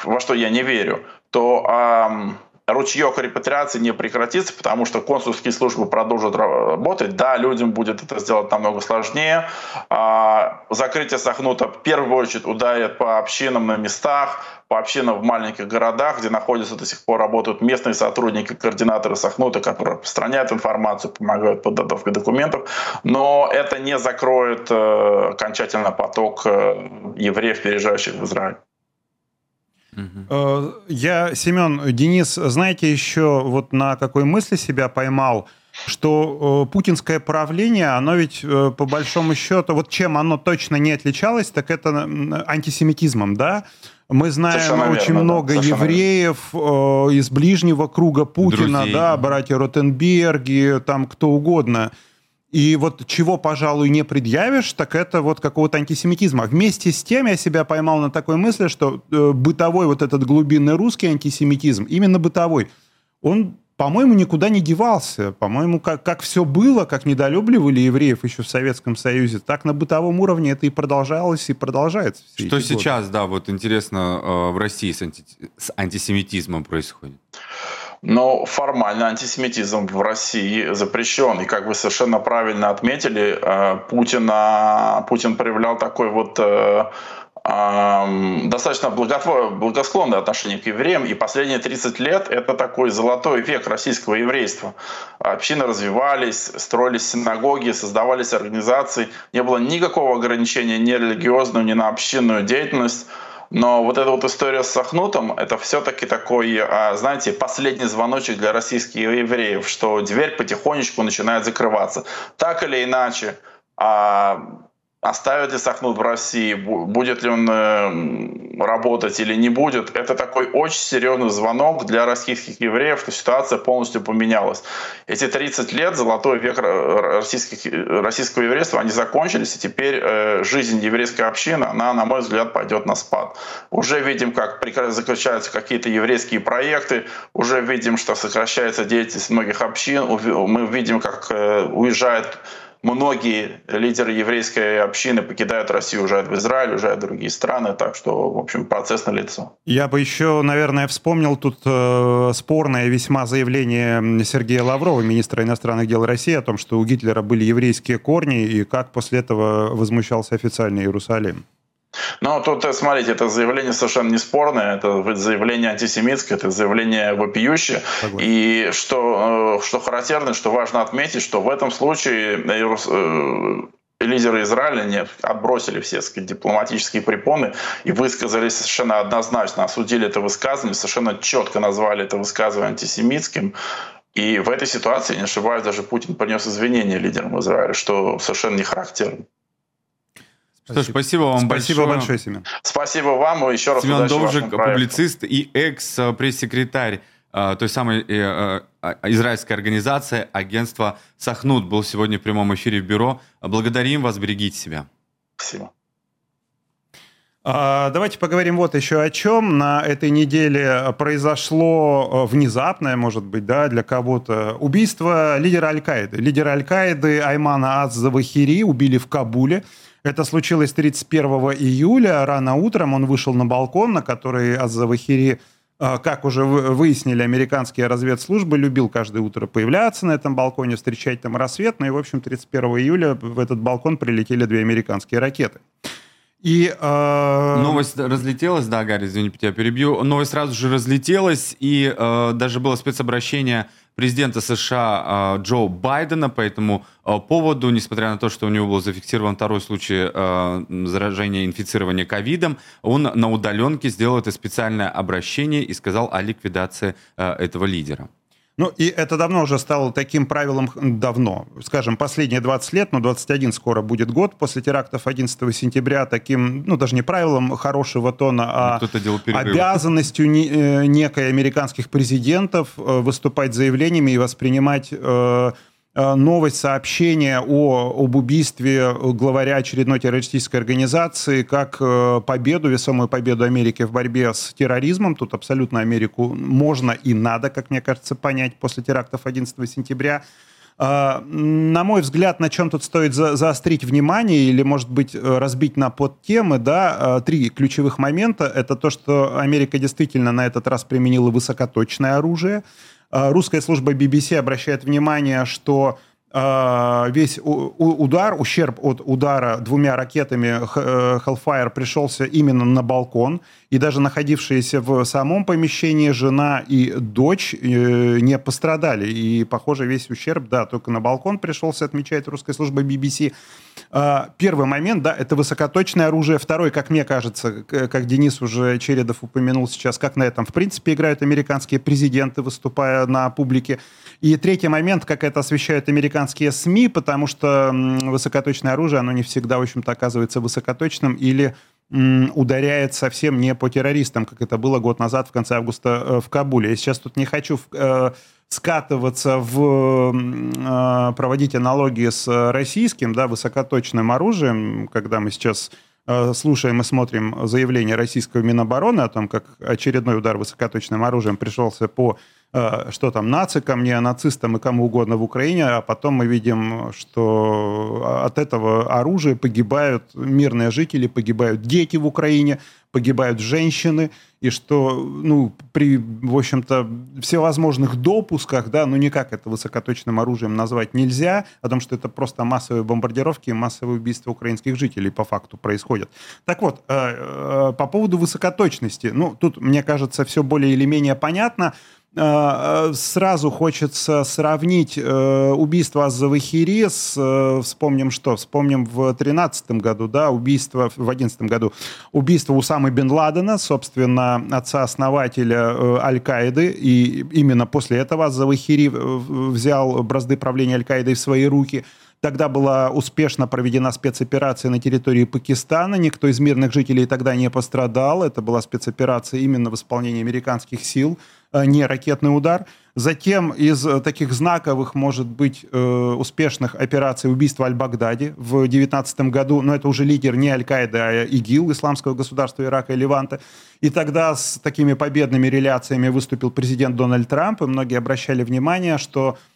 во что я не верю, то ручеек репатриации не прекратится, потому что консульские службы продолжат работать. Да, людям будет это сделать намного сложнее. А, закрытие Сахнута в первую очередь ударит по общинам на местах, по общинам в маленьких городах, где находятся до сих пор работают местные сотрудники, координаторы Сахнута, которые распространяют информацию, помогают подготовке документов. Но это не закроет э, окончательно поток э, евреев, переезжающих в Израиль. Угу. Я, Семен, Денис, знаете еще вот на какой мысли себя поймал? что э, путинское правление, оно ведь э, по большому счету, вот чем оно точно не отличалось, так это антисемитизмом, да? Мы знаем Совершенно очень верно, много да. евреев э, из ближнего круга Путина, Друзей. да, братья Ротенберги, там кто угодно. И вот чего, пожалуй, не предъявишь, так это вот какого-то антисемитизма. Вместе с тем я себя поймал на такой мысли, что э, бытовой вот этот глубинный русский антисемитизм, именно бытовой, он по-моему, никуда не девался. По-моему, как, как все было, как недолюбливали евреев еще в Советском Союзе, так на бытовом уровне это и продолжалось, и продолжается. Что сейчас, годы. да, вот интересно, э, в России с, анти... с антисемитизмом происходит? Но формально антисемитизм в России запрещен. И как вы совершенно правильно отметили, э, Путина, Путин проявлял такой вот э, достаточно благосклонное отношение к евреям, и последние 30 лет это такой золотой век российского еврейства. Общины развивались, строились синагоги, создавались организации, не было никакого ограничения ни религиозного, ни на общинную деятельность. Но вот эта вот история с Сахнутом, это все-таки такой, а, знаете, последний звоночек для российских евреев, что дверь потихонечку начинает закрываться. Так или иначе, а, оставит ли Сахнут в России, будет ли он э, работать или не будет, это такой очень серьезный звонок для российских евреев, что ситуация полностью поменялась. Эти 30 лет, золотой век российских, российского еврейства, они закончились, и теперь э, жизнь еврейской общины, она, на мой взгляд, пойдет на спад. Уже видим, как заключаются какие-то еврейские проекты, уже видим, что сокращается деятельность многих общин, мы видим, как э, уезжает многие лидеры еврейской общины покидают Россию, уезжают в Израиль, уезжают в другие страны, так что, в общем, процесс налицо. Я бы еще, наверное, вспомнил тут э, спорное весьма заявление Сергея Лаврова, министра иностранных дел России, о том, что у Гитлера были еврейские корни, и как после этого возмущался официальный Иерусалим. Ну, тут, э, смотрите, это заявление совершенно не спорное, это заявление антисемитское, это заявление вопиющее. Согласен. И что, э, что характерно, что важно отметить, что в этом случае э, лидеры Израиля не отбросили все сказать, дипломатические препоны и высказались совершенно однозначно, осудили это высказывание, совершенно четко назвали это высказывание антисемитским. И в этой ситуации, не ошибаюсь, даже Путин принес извинения лидерам Израиля, что совершенно не характерно. Что ж, спасибо вам спасибо большое. большое, Семен. Спасибо вам и еще раз Семен Довжик, публицист и экс-пресс-секретарь э, той самой э, э, израильской организации агентства Сахнут был сегодня в прямом эфире в бюро. Благодарим вас, берегите себя. Спасибо. А, давайте поговорим вот еще о чем. На этой неделе произошло внезапное, может быть, да, для кого-то, убийство лидера Аль-Каиды. Лидера Аль-Каиды Аймана Аз-Завахири убили в Кабуле. Это случилось 31 июля. Рано утром он вышел на балкон, на который Аззавахири, а, как уже выяснили американские разведслужбы, любил каждое утро появляться на этом балконе, встречать там рассвет. Ну и, в общем, 31 июля в этот балкон прилетели две американские ракеты. И, э... Новость разлетелась, да, Гарри, извини, тебя перебью. Новость сразу же разлетелась, и э, даже было спецобращение президента США а, Джо Байдена по этому а, поводу, несмотря на то, что у него был зафиксирован второй случай а, заражения, инфицирования ковидом, он на удаленке сделал это специальное обращение и сказал о ликвидации этого лидера. Ну, и это давно уже стало таким правилом, давно, скажем, последние 20 лет, но 21 скоро будет год после терактов 11 сентября, таким, ну, даже не правилом хорошего тона, а ну, обязанностью э, некой американских президентов э, выступать заявлениями и воспринимать Э, новость, сообщение о, об убийстве главаря очередной террористической организации как э, победу, весомую победу Америки в борьбе с терроризмом. Тут абсолютно Америку можно и надо, как мне кажется, понять после терактов 11 сентября. Э, на мой взгляд, на чем тут стоит заострить внимание или, может быть, разбить на подтемы, да, три ключевых момента. Это то, что Америка действительно на этот раз применила высокоточное оружие – русская служба BBC обращает внимание, что а, весь удар, ущерб от удара двумя ракетами э, Hellfire пришелся именно на балкон, и даже находившиеся в самом помещении жена и дочь э, не пострадали, и, похоже, весь ущерб, да, только на балкон пришелся, отмечает русская служба BBC. Первый момент, да, это высокоточное оружие. Второй, как мне кажется, как Денис уже Чередов упомянул сейчас, как на этом, в принципе, играют американские президенты, выступая на публике. И третий момент, как это освещают американские СМИ, потому что высокоточное оружие, оно не всегда, в общем-то, оказывается высокоточным или ударяет совсем не по террористам, как это было год назад в конце августа э, в Кабуле. Я сейчас тут не хочу э, скатываться в э, проводить аналогии с российским, да, высокоточным оружием, когда мы сейчас слушаем и смотрим заявление российского Минобороны о том, как очередной удар высокоточным оружием пришелся по Э, что там, нацикам, неонацистам и кому угодно в Украине, а потом мы видим, что от этого оружия погибают мирные жители, погибают дети в Украине, погибают женщины, и что, ну, при, в общем-то, всевозможных допусках, да, ну, никак это высокоточным оружием назвать нельзя, о том, что это просто массовые бомбардировки и массовые убийства украинских жителей по факту происходят. Так вот, э, э, по поводу высокоточности, ну, тут, мне кажется, все более или менее понятно, сразу хочется сравнить э, убийство Азавахири с, э, вспомним что, вспомним в 13 году, да, убийство, в 11 году, убийство Усамы бен Ладена, собственно, отца-основателя э, Аль-Каиды, и именно после этого Азавахири взял бразды правления Аль-Каидой в свои руки – Тогда была успешно проведена спецоперация на территории Пакистана. Никто из мирных жителей тогда не пострадал. Это была спецоперация именно в исполнении американских сил, а не ракетный удар. Затем из таких знаковых, может быть, э, успешных операций убийства Аль-Багдади в 2019 году, но это уже лидер не Аль-Каиды, а ИГИЛ, Исламского государства Ирака и Леванта. И тогда с такими победными реляциями выступил президент Дональд Трамп, и многие обращали внимание, что Э,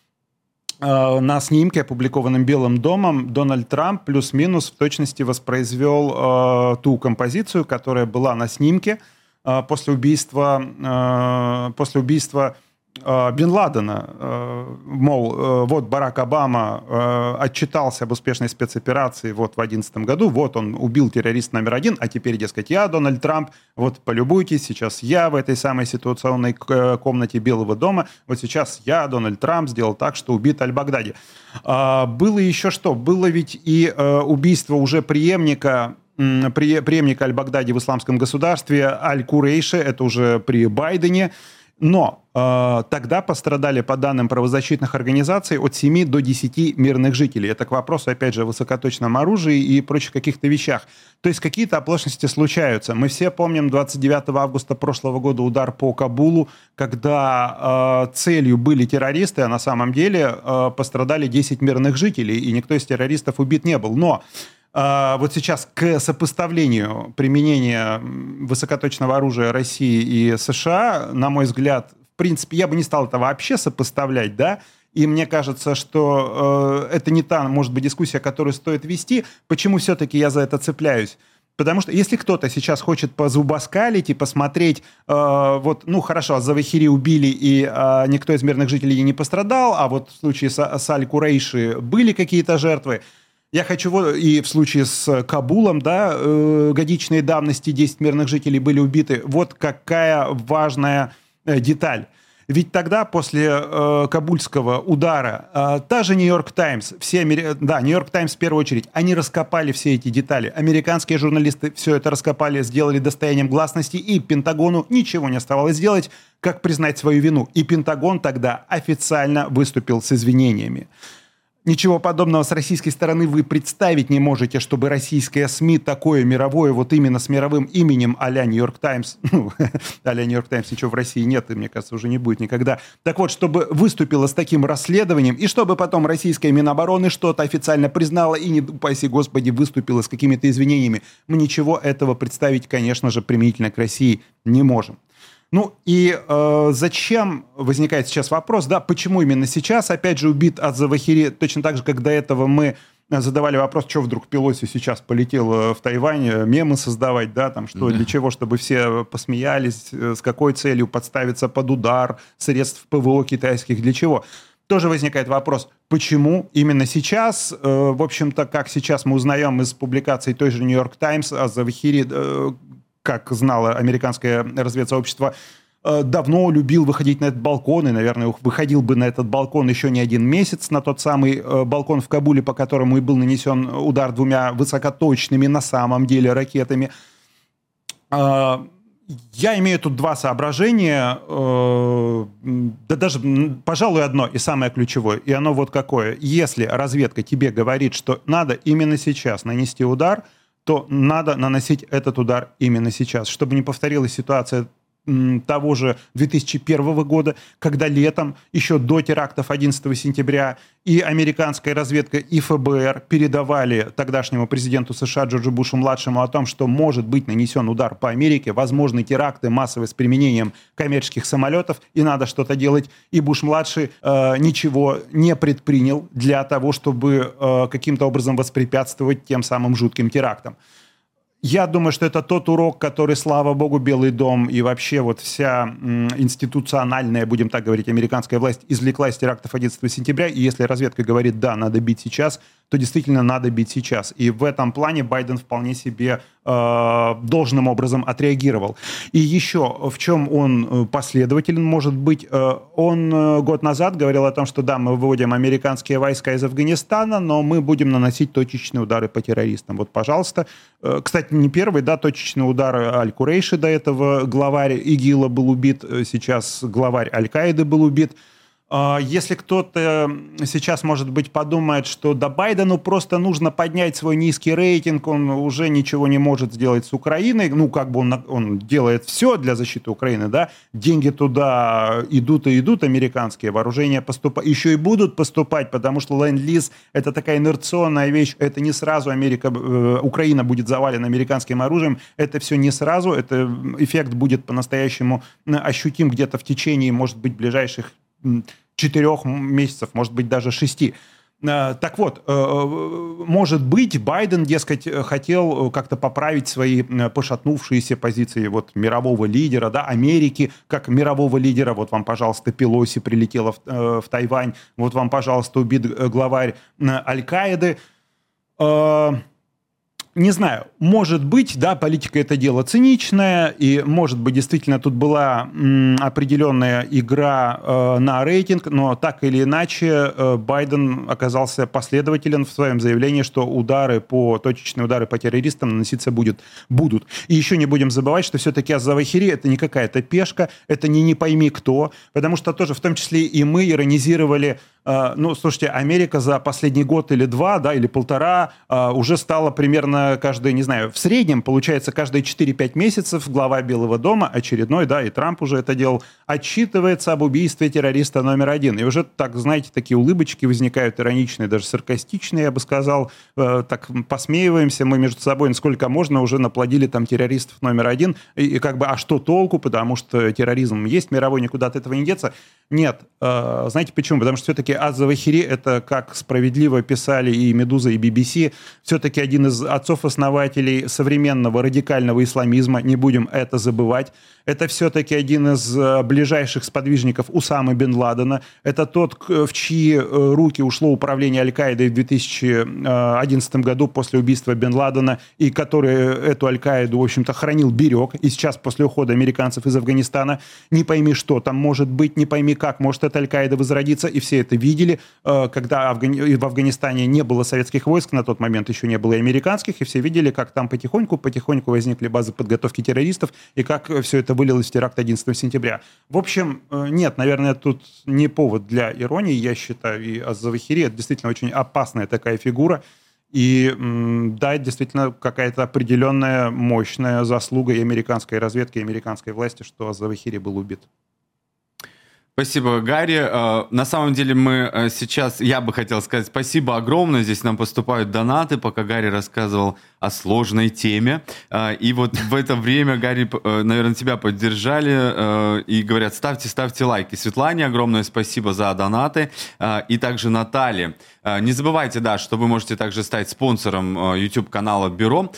на снимке, опубликованном Белым домом, Дональд Трамп плюс-минус в точности воспроизвел э, ту композицию, которая была на снимке э, после убийства, э, после убийства Э, Бен Ладена, э, мол, э, вот Барак Обама отчитался об успешной спецоперации вот в 2011 году, вот он убил террорист номер один, а теперь, дескать, я, Дональд Трамп, вот полюбуйтесь, сейчас я в этой самой ситуационной комнате Белого дома, вот сейчас я, Дональд Трамп, сделал так, что убит Аль-Багдади. А, было еще что? Было ведь и убийство уже преемника преемника Аль-Багдади в исламском государстве, Аль-Курейши, это уже при Байдене, но э, тогда пострадали, по данным правозащитных организаций, от 7 до 10 мирных жителей. Это к вопросу, опять же, о высокоточном оружии и прочих каких-то вещах. То есть какие-то оплошности случаются. Мы все помним 29 августа прошлого года удар по Кабулу, когда э, целью были террористы, а на самом деле э, пострадали 10 мирных жителей, и никто из террористов убит не был. Но вот сейчас к сопоставлению применения высокоточного оружия России и США, на мой взгляд, в принципе, я бы не стал это вообще сопоставлять, да, и мне кажется, что э, это не та, может быть, дискуссия, которую стоит вести. Почему все-таки я за это цепляюсь? Потому что если кто-то сейчас хочет позубоскалить и посмотреть, э, вот, ну хорошо, а Завахири убили, и э, никто из мирных жителей не пострадал, а вот в случае с, с Аль-Курейши были какие-то жертвы, я хочу, и в случае с Кабулом, да, э, годичной давности 10 мирных жителей были убиты. Вот какая важная э, деталь. Ведь тогда, после э, кабульского удара, э, та же Нью-Йорк Таймс, все, да, Нью-Йорк Таймс в первую очередь, они раскопали все эти детали. Американские журналисты все это раскопали, сделали достоянием гласности, и Пентагону ничего не оставалось сделать, как признать свою вину. И Пентагон тогда официально выступил с извинениями. Ничего подобного с российской стороны вы представить не можете, чтобы российская СМИ такое мировое, вот именно с мировым именем а-ля Нью-Йорк Таймс, ну, а-ля Нью-Йорк Таймс ничего в России нет, и, мне кажется, уже не будет никогда. Так вот, чтобы выступила с таким расследованием, и чтобы потом российская Минобороны что-то официально признала и, не упаси господи, выступила с какими-то извинениями, мы ничего этого представить, конечно же, применительно к России не можем. Ну и э, зачем, возникает сейчас вопрос, да, почему именно сейчас, опять же, убит от Завахири, точно так же, как до этого мы задавали вопрос, что вдруг Пелоси сейчас полетел э, в Тайвань э, мемы создавать, да, там что, для чего, чтобы все посмеялись, э, с какой целью подставиться под удар средств ПВО китайских, для чего? Тоже возникает вопрос, почему именно сейчас, в общем-то, как сейчас мы узнаем из публикаций той же Нью-Йорк Таймс о Завахири, как знало американское разведсообщество, давно любил выходить на этот балкон, и, наверное, выходил бы на этот балкон еще не один месяц, на тот самый балкон в Кабуле, по которому и был нанесен удар двумя высокоточными на самом деле ракетами. Я имею тут два соображения, э, да даже, пожалуй, одно и самое ключевое, и оно вот какое. Если разведка тебе говорит, что надо именно сейчас нанести удар, то надо наносить этот удар именно сейчас, чтобы не повторилась ситуация того же 2001 года, когда летом, еще до терактов 11 сентября, и американская разведка, и ФБР передавали тогдашнему президенту США Джорджу Бушу-младшему о том, что может быть нанесен удар по Америке, возможны теракты массовые с применением коммерческих самолетов, и надо что-то делать. И Буш-младший э, ничего не предпринял для того, чтобы э, каким-то образом воспрепятствовать тем самым жутким терактам. Я думаю, что это тот урок, который, слава богу, Белый дом и вообще вот вся институциональная, будем так говорить, американская власть извлекла из терактов 11 сентября. И если разведка говорит, да, надо бить сейчас, то действительно надо бить сейчас. И в этом плане Байден вполне себе э, должным образом отреагировал. И еще в чем он э, последователен может быть, э, он э, год назад говорил о том, что да, мы выводим американские войска из Афганистана, но мы будем наносить точечные удары по террористам. Вот, пожалуйста. Э, кстати, не первый, да, точечный удар Аль-Курейши до этого, главарь ИГИЛа был убит, э, сейчас главарь Аль-Каиды был убит. А, если кто-то сейчас, может быть, подумает, что да Байдену просто нужно поднять свой низкий рейтинг, он уже ничего не может сделать с Украиной, ну, как бы он, он делает все для защиты Украины, да, деньги туда идут и идут, американские вооружения поступают, еще и будут поступать, потому что ленд-лиз – это такая инерционная вещь, это не сразу Америка, э, Украина будет завалена американским оружием, это все не сразу, это эффект будет по-настоящему ощутим где-то в течение, может быть, ближайших четырех месяцев, может быть, даже шести. Э, так вот, э, э, может быть, Байден, дескать, хотел как-то поправить свои пошатнувшиеся позиции вот мирового лидера, да, Америки как мирового лидера. Вот вам, пожалуйста, Пелоси прилетела в, в Тайвань, вот вам, пожалуйста, убит главарь Аль-Каиды не знаю, может быть, да, политика это дело циничное, и может быть действительно тут была м, определенная игра э, на рейтинг, но так или иначе э, Байден оказался последователен в своем заявлении, что удары по точечные удары по террористам наноситься будет, будут. И еще не будем забывать, что все-таки Азавахири это не какая-то пешка, это не не пойми кто, потому что тоже в том числе и мы иронизировали ну, слушайте, Америка за последний год или два, да, или полтора э, уже стала примерно каждые, не знаю, в среднем, получается, каждые 4-5 месяцев глава Белого дома, очередной, да, и Трамп уже это делал, отчитывается об убийстве террориста номер один. И уже, так, знаете, такие улыбочки возникают ироничные, даже саркастичные, я бы сказал. Э, так посмеиваемся мы между собой, насколько можно, уже наплодили там террористов номер один. И, и как бы, а что толку, потому что терроризм есть мировой, никуда от этого не деться. Нет. Э, знаете почему? Потому что все-таки Аз-Завахири, это, как справедливо писали и «Медуза», и BBC, все-таки один из отцов отцов-основателей современного радикального исламизма, не будем это забывать. Это все-таки один из э, ближайших сподвижников Усамы бен Ладена. Это тот, в чьи э, руки ушло управление Аль-Каидой в 2011 году после убийства бен Ладена, и который эту Аль-Каиду, в общем-то, хранил, берег. И сейчас, после ухода американцев из Афганистана, не пойми, что там может быть, не пойми, как может эта Аль-Каида возродиться. И все это видели, э, когда в Афганистане не было советских войск, на тот момент еще не было и американских, и все видели, как там потихоньку-потихоньку возникли базы подготовки террористов, и как все это вылилось в теракт 11 сентября. В общем, э, нет, наверное, тут не повод для иронии, я считаю, и Азавахири это действительно очень опасная такая фигура, и да, действительно какая-то определенная мощная заслуга и американской разведки, и американской власти, что Азавахири был убит. Спасибо, Гарри. Э, на самом деле мы э, сейчас, я бы хотел сказать спасибо огромное. Здесь нам поступают донаты, пока Гарри рассказывал о сложной теме. Э, и вот в это время, Гарри, наверное, тебя поддержали и говорят, ставьте, ставьте лайки. Светлане огромное спасибо за донаты. И также Наталье. Не забывайте, да, что вы можете также стать спонсором YouTube-канала Бюро.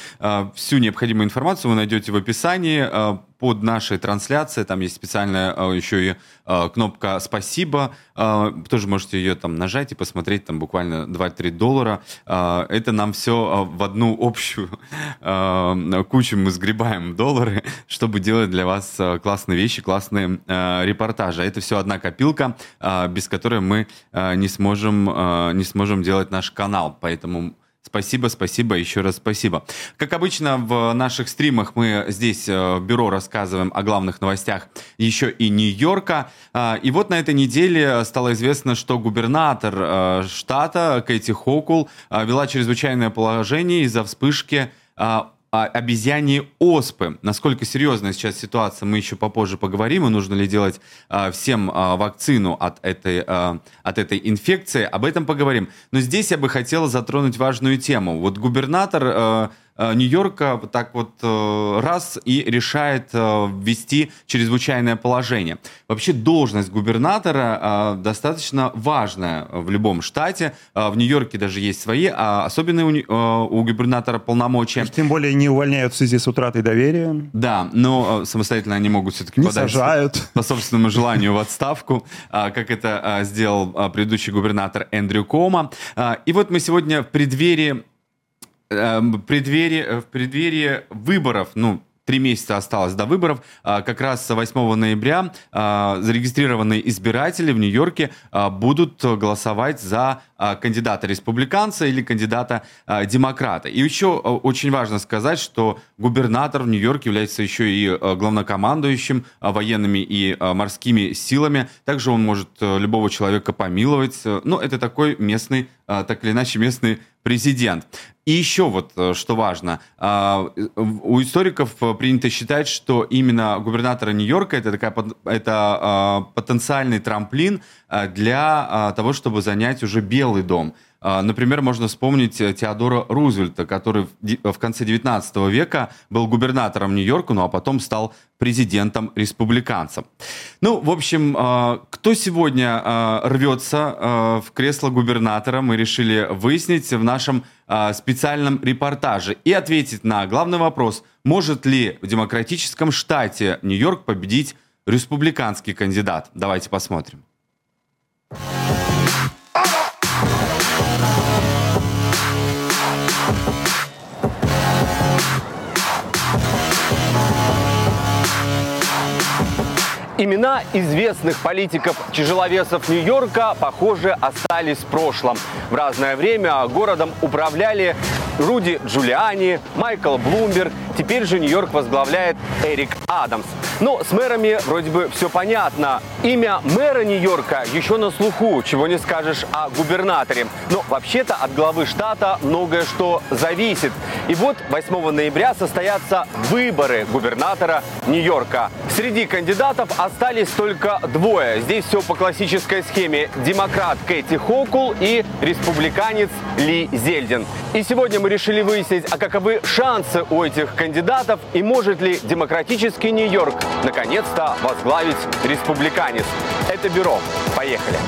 Всю необходимую информацию вы найдете в описании под нашей трансляцией. Там есть специальная еще и кнопка «Спасибо». Тоже можете ее там нажать и посмотреть, там буквально 2-3 доллара. Это нам все в одну общую кучу мы сгребаем доллары, чтобы делать для вас классные вещи, классные репортажи. Это все одна копилка, без которой мы не сможем, не сможем делать наш канал. Поэтому Спасибо, спасибо, еще раз спасибо. Как обычно в наших стримах мы здесь э, в бюро рассказываем о главных новостях еще и Нью-Йорка. А, и вот на этой неделе стало известно, что губернатор э, штата Кэти Хокул э, вела чрезвычайное положение из-за вспышки обезьяньи оспы. Насколько серьезная сейчас ситуация, мы еще попозже поговорим, и нужно ли делать а, всем а, вакцину от этой, а, от этой инфекции. Об этом поговорим. Но здесь я бы хотел затронуть важную тему. Вот губернатор... А, Э, Нью-Йорка так вот э, раз и решает э, ввести чрезвычайное положение. Вообще должность губернатора достаточно важная в любом штате. В Нью-Йорке даже есть свои, а особенные у, у губернатора полномочия. Тем более не увольняют в связи с утратой доверия. Да, но самостоятельно они могут все-таки не подать сажают. по собственному желанию в отставку, как это сделал предыдущий губернатор Эндрю Кома. И вот мы сегодня в преддверии в преддверии, э, в преддверии выборов, ну, три месяца осталось до выборов. А, как раз 8 ноября а, зарегистрированные избиратели в Нью-Йорке а, будут голосовать за кандидата республиканца или кандидата демократа. И еще очень важно сказать, что губернатор в Нью-Йорке является еще и главнокомандующим военными и морскими силами. Также он может любого человека помиловать. Ну, это такой местный, так или иначе, местный президент. И еще вот э, что важно, а, у историков э, принято считать, что именно губернатора Нью-Йорка это такая это а, потенциальный трамплин э, для а, того, чтобы занять уже Белый дом. Например, можно вспомнить Теодора Рузвельта, который в конце 19 века был губернатором Нью-Йорка, ну а потом стал президентом-республиканцем. Ну, в общем, кто сегодня рвется в кресло губернатора, мы решили выяснить в нашем э, специальном репортаже и ответить на главный вопрос, может ли в демократическом штате Нью-Йорк победить республиканский кандидат. Давайте посмотрим. Имена известных политиков-тяжеловесов Нью-Йорка, похоже, остались в прошлом. В разное время городом управляли Руди Джулиани, Майкл Блумберг. Теперь же Нью-Йорк возглавляет Эрик Адамс. Но с мэрами вроде бы все понятно. Имя мэра Нью-Йорка еще на слуху, чего не скажешь о губернаторе. Но вообще-то от главы штата многое что зависит. И вот 8 ноября состоятся выборы губернатора Нью-Йорка. Среди кандидатов остались только двое. Здесь все по классической схеме. Демократ Кэти Хокул и республиканец Ли Зельдин. И сегодня мы решили выяснить, а каковы шансы у этих кандидатов и может ли демократический Нью-Йорк наконец-то возглавить республиканец. Это бюро. Поехали.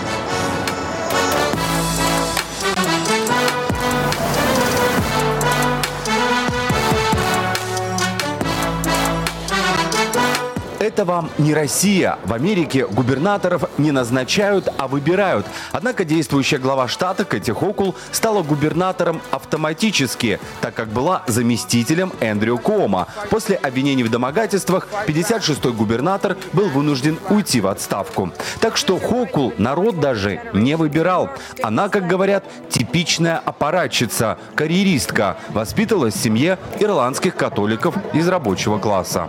Это вам не Россия. В Америке губернаторов не назначают, а выбирают. Однако действующая глава штата Кэти Хокул стала губернатором автоматически, так как была заместителем Эндрю Кома. После обвинений в домогательствах 56-й губернатор был вынужден уйти в отставку. Так что Хокул народ даже не выбирал. Она, как говорят, типичная аппаратчица, карьеристка, воспитывалась в семье ирландских католиков из рабочего класса.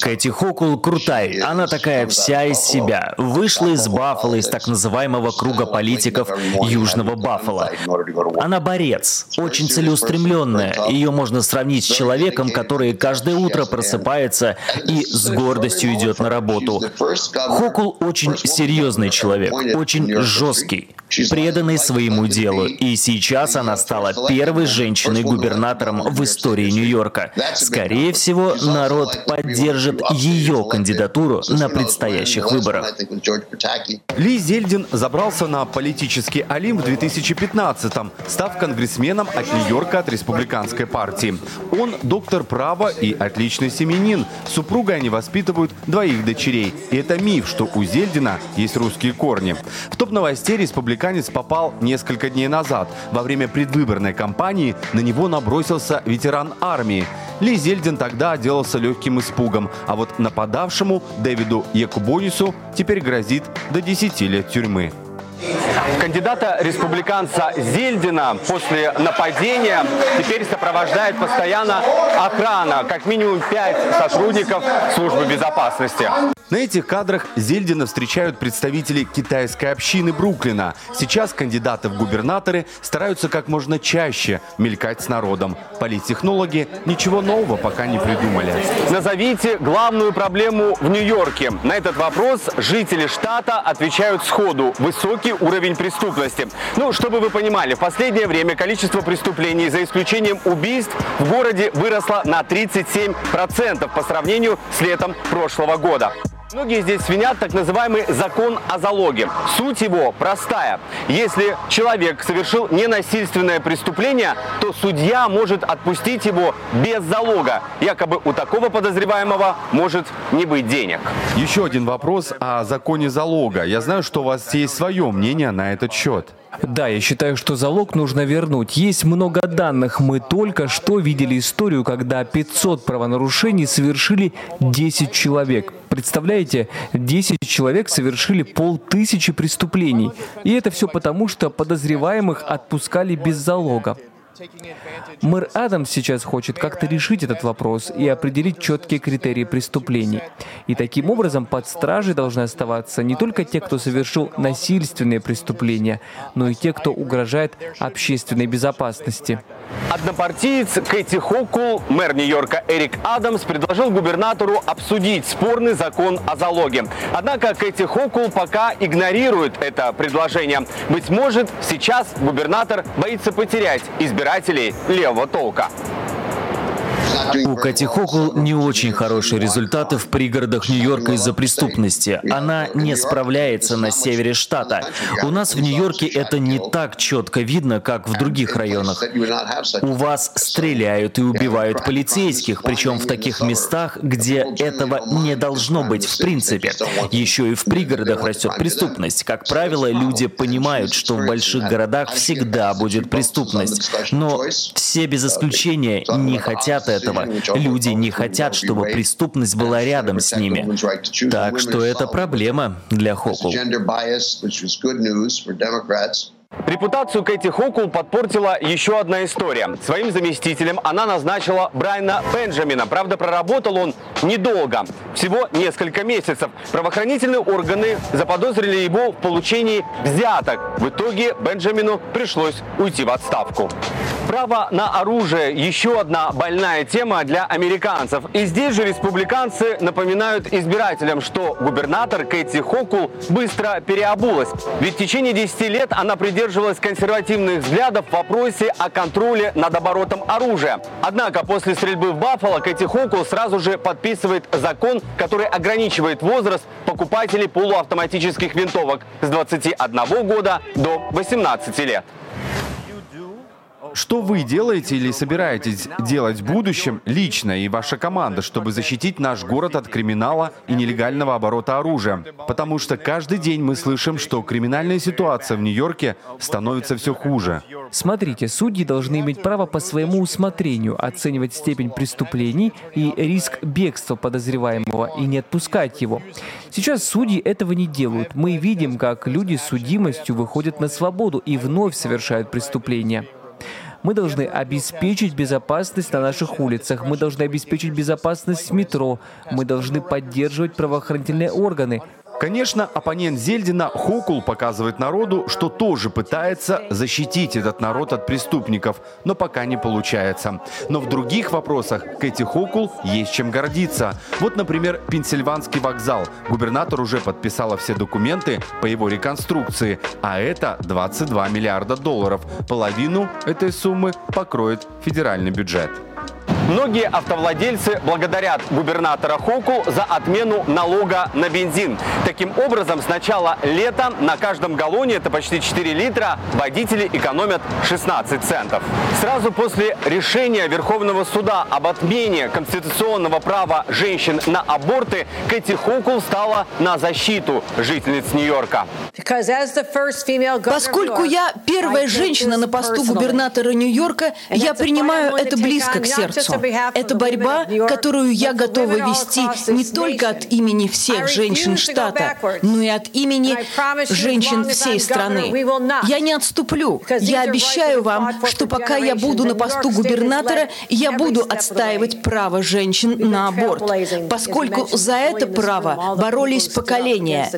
Кэти Хокул крутая. Она такая вся из себя. Вышла из Баффала, из так называемого круга политиков Южного Баффала. Она борец, очень целеустремленная. Ее можно сравнить с человеком, который каждое утро просыпается и с гордостью идет на работу. Хокул очень серьезный человек, очень жесткий. преданной своему делу. И сейчас она стала первой женщиной-губернатором в истории Нью-Йорка. Скорее всего, народ поддержит ее кандидатуру на предстоящих выборах. Ли Зельдин забрался на политический Олимп в 2015-м, став конгрессменом от Нью-Йорка от республиканской партии. Он доктор права и отличный семьянин. Супругой они воспитывают двоих дочерей. И это миф, что у Зельдина есть русские корни. В топ новостей республиканец попал несколько дней назад. Во время предвыборной кампании на него набросился ветеран армии. Ли Зельдин тогда отделался легким испугом, а вот нападавшему Дэвиду Якубонису теперь грозит до 10 лет тюрьмы. Кандидата республиканца Зельдина после нападения теперь сопровождает постоянно охрана, как минимум пять сотрудников службы безопасности. На этих кадрах Зельдина встречают представители китайской общины Бруклина. Сейчас кандидаты в губернаторы стараются как можно чаще мелькать с народом. Политтехнологи ничего нового пока не придумали. Назовите главную проблему в Нью-Йорке. На этот вопрос жители штата отвечают сходу. Высокий уровень преступности. Ну, чтобы вы понимали, в последнее время количество преступлений, за исключением убийств, в городе выросло на 37% по сравнению с летом прошлого года. Многие здесь свинят так называемый закон о залоге. Суть его простая. Если человек совершил ненасильственное преступление, то судья может отпустить его без залога. Якобы у такого подозреваемого может не быть денег. Еще один вопрос о законе залога. Я знаю, что у вас есть свое мнение на этот счет. Да, я считаю, что залог нужно вернуть. Есть много данных. Мы только что видели историю, когда 500 правонарушений совершили 10 человек. Представляете, 10 человек совершили полтысячи преступлений. И это все потому, что подозреваемых отпускали без залога. Мэр Адамс сейчас хочет как-то решить этот вопрос и определить четкие критерии преступлений. И таким образом под стражей должны оставаться не только те, кто совершил насильственные преступления, но и те, кто угрожает общественной безопасности. Однопартиец Кэти Хокул, мэр Нью-Йорка Эрик Адамс, предложил губернатору обсудить спорный закон о залоге. Однако Кэти Хокул пока игнорирует это предложение. Быть может, сейчас губернатор боится потерять избирателей левого толка. У Кати Хокул не очень хорошие результаты в пригородах Нью-Йорка из-за преступности. Она не справляется на севере штата. У нас в Нью-Йорке это не так четко видно, как в других районах. У вас стреляют и убивают полицейских, причем в таких местах, где этого не должно быть в принципе. Еще и в пригородах растет преступность. Как правило, люди понимают, что в больших городах всегда будет преступность. Но все без исключения не хотят этого этого. Люди не хотят, чтобы преступность была рядом с ними. Так что это проблема для Хокул. Репутацию Кэти Хокул подпортила еще одна история. Своим заместителем она назначила Брайана Бенджамина. Правда, проработал он недолго, всего несколько месяцев. Правоохранительные органы заподозрили его в получении взяток. В итоге Бенджамину пришлось уйти в отставку. Право на оружие – еще одна больная тема для американцев. И здесь же республиканцы напоминают избирателям, что губернатор Кэти Хокул быстро переобулась. Ведь в течение 10 лет она придерживалась консервативных взглядов в вопросе о контроле над оборотом оружия. Однако после стрельбы в Баффало Кэти Хокул сразу же подписывает закон, который ограничивает возраст покупателей полуавтоматических винтовок с 21 года до 18 лет. Что вы делаете или собираетесь делать в будущем лично и ваша команда, чтобы защитить наш город от криминала и нелегального оборота оружия? Потому что каждый день мы слышим, что криминальная ситуация в Нью-Йорке становится все хуже. Смотрите, судьи должны иметь право по своему усмотрению оценивать степень преступлений и риск бегства подозреваемого и не отпускать его. Сейчас судьи этого не делают. Мы видим, как люди с судимостью выходят на свободу и вновь совершают преступления. Мы должны обеспечить безопасность на наших улицах, мы должны обеспечить безопасность в метро, мы должны поддерживать правоохранительные органы. Конечно, оппонент Зельдина Хокул показывает народу, что тоже пытается защитить этот народ от преступников, но пока не получается. Но в других вопросах Кэти Хокул есть чем гордиться. Вот, например, Пенсильванский вокзал. Губернатор уже подписала все документы по его реконструкции, а это 22 миллиарда долларов. Половину этой суммы покроет федеральный бюджет. Многие автовладельцы благодарят губернатора Хоку за отмену налога на бензин. Таким образом, с начала лета на каждом галлоне, это почти 4 литра, водители экономят 16 центов. Сразу после решения Верховного суда об отмене конституционного права женщин на аборты, Кэти Хокул стала на защиту жительниц Нью-Йорка. Поскольку я первая женщина на посту губернатора Нью-Йорка, я принимаю это близко к сердцу. Это борьба, которую я готова вести не только от имени всех женщин штата, но и от имени женщин всей страны. Я не отступлю. Я обещаю вам, что пока я буду на посту губернатора, я буду отстаивать право женщин на аборт, поскольку за это право боролись поколения.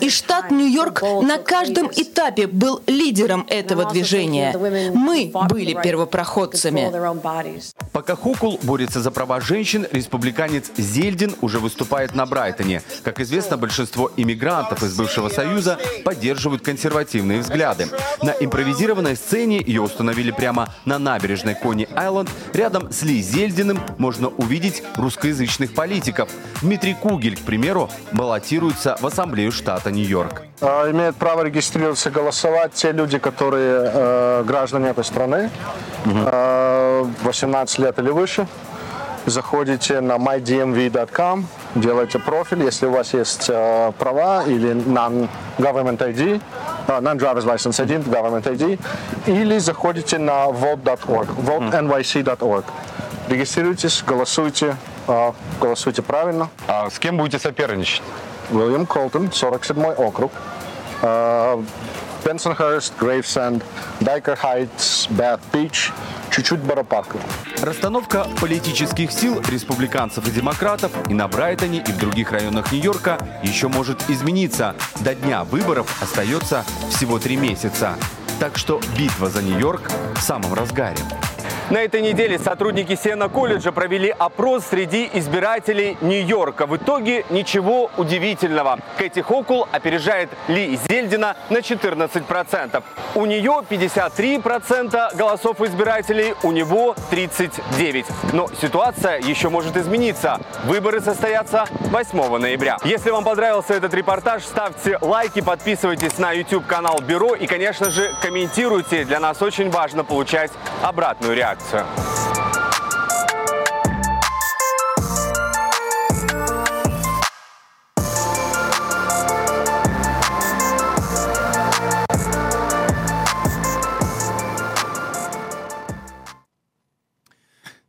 И штат Нью-Йорк на каждом этапе был лидером этого движения. Мы были первопроходцами. Пока Хуку Сокол борется за права женщин, республиканец Зельдин уже выступает на Брайтоне. Как известно, большинство иммигрантов из бывшего Союза поддерживают консервативные взгляды. На импровизированной сцене ее установили прямо на набережной Кони-Айленд. Рядом с Ли Зельдиным можно увидеть русскоязычных политиков. Дмитрий Кугель, к примеру, баллотируется в Ассамблею штата Нью-Йорк. А, имеют право регистрироваться, голосовать те люди, которые э, граждане этой страны, угу. э, 18 лет или выше. Заходите на mydmv.com, делаете профиль, если у вас есть э, права или non-government ID, uh, non-driver's license ID, government ID, или заходите на vote.org, votenyc.org. Регистрируйтесь, голосуйте, э, голосуйте правильно. А с кем будете соперничать? Уильям Колтон, 47-й округ. Бенсонхерст, Грейвсенд, Дайкер Хайтс, Бэт Бич, чуть-чуть Боро-парка. Расстановка политических сил республиканцев и демократов и на Брайтоне, и в других районах Нью-Йорка еще может измениться. До дня выборов остается всего три месяца. Так что битва за Нью-Йорк в самом разгаре. На этой неделе сотрудники Сена колледжа провели опрос среди избирателей Нью-Йорка. В итоге ничего удивительного. Кэти Хокул опережает Ли Зельдина на 14%. У нее 53% голосов избирателей, у него 39%. Но ситуация еще может измениться. Выборы состоятся 8 ноября. Если вам понравился этот репортаж, ставьте лайки, подписывайтесь на YouTube-канал Бюро и, конечно же, комментируйте. Для нас очень важно получать обратную реакцию реакцию.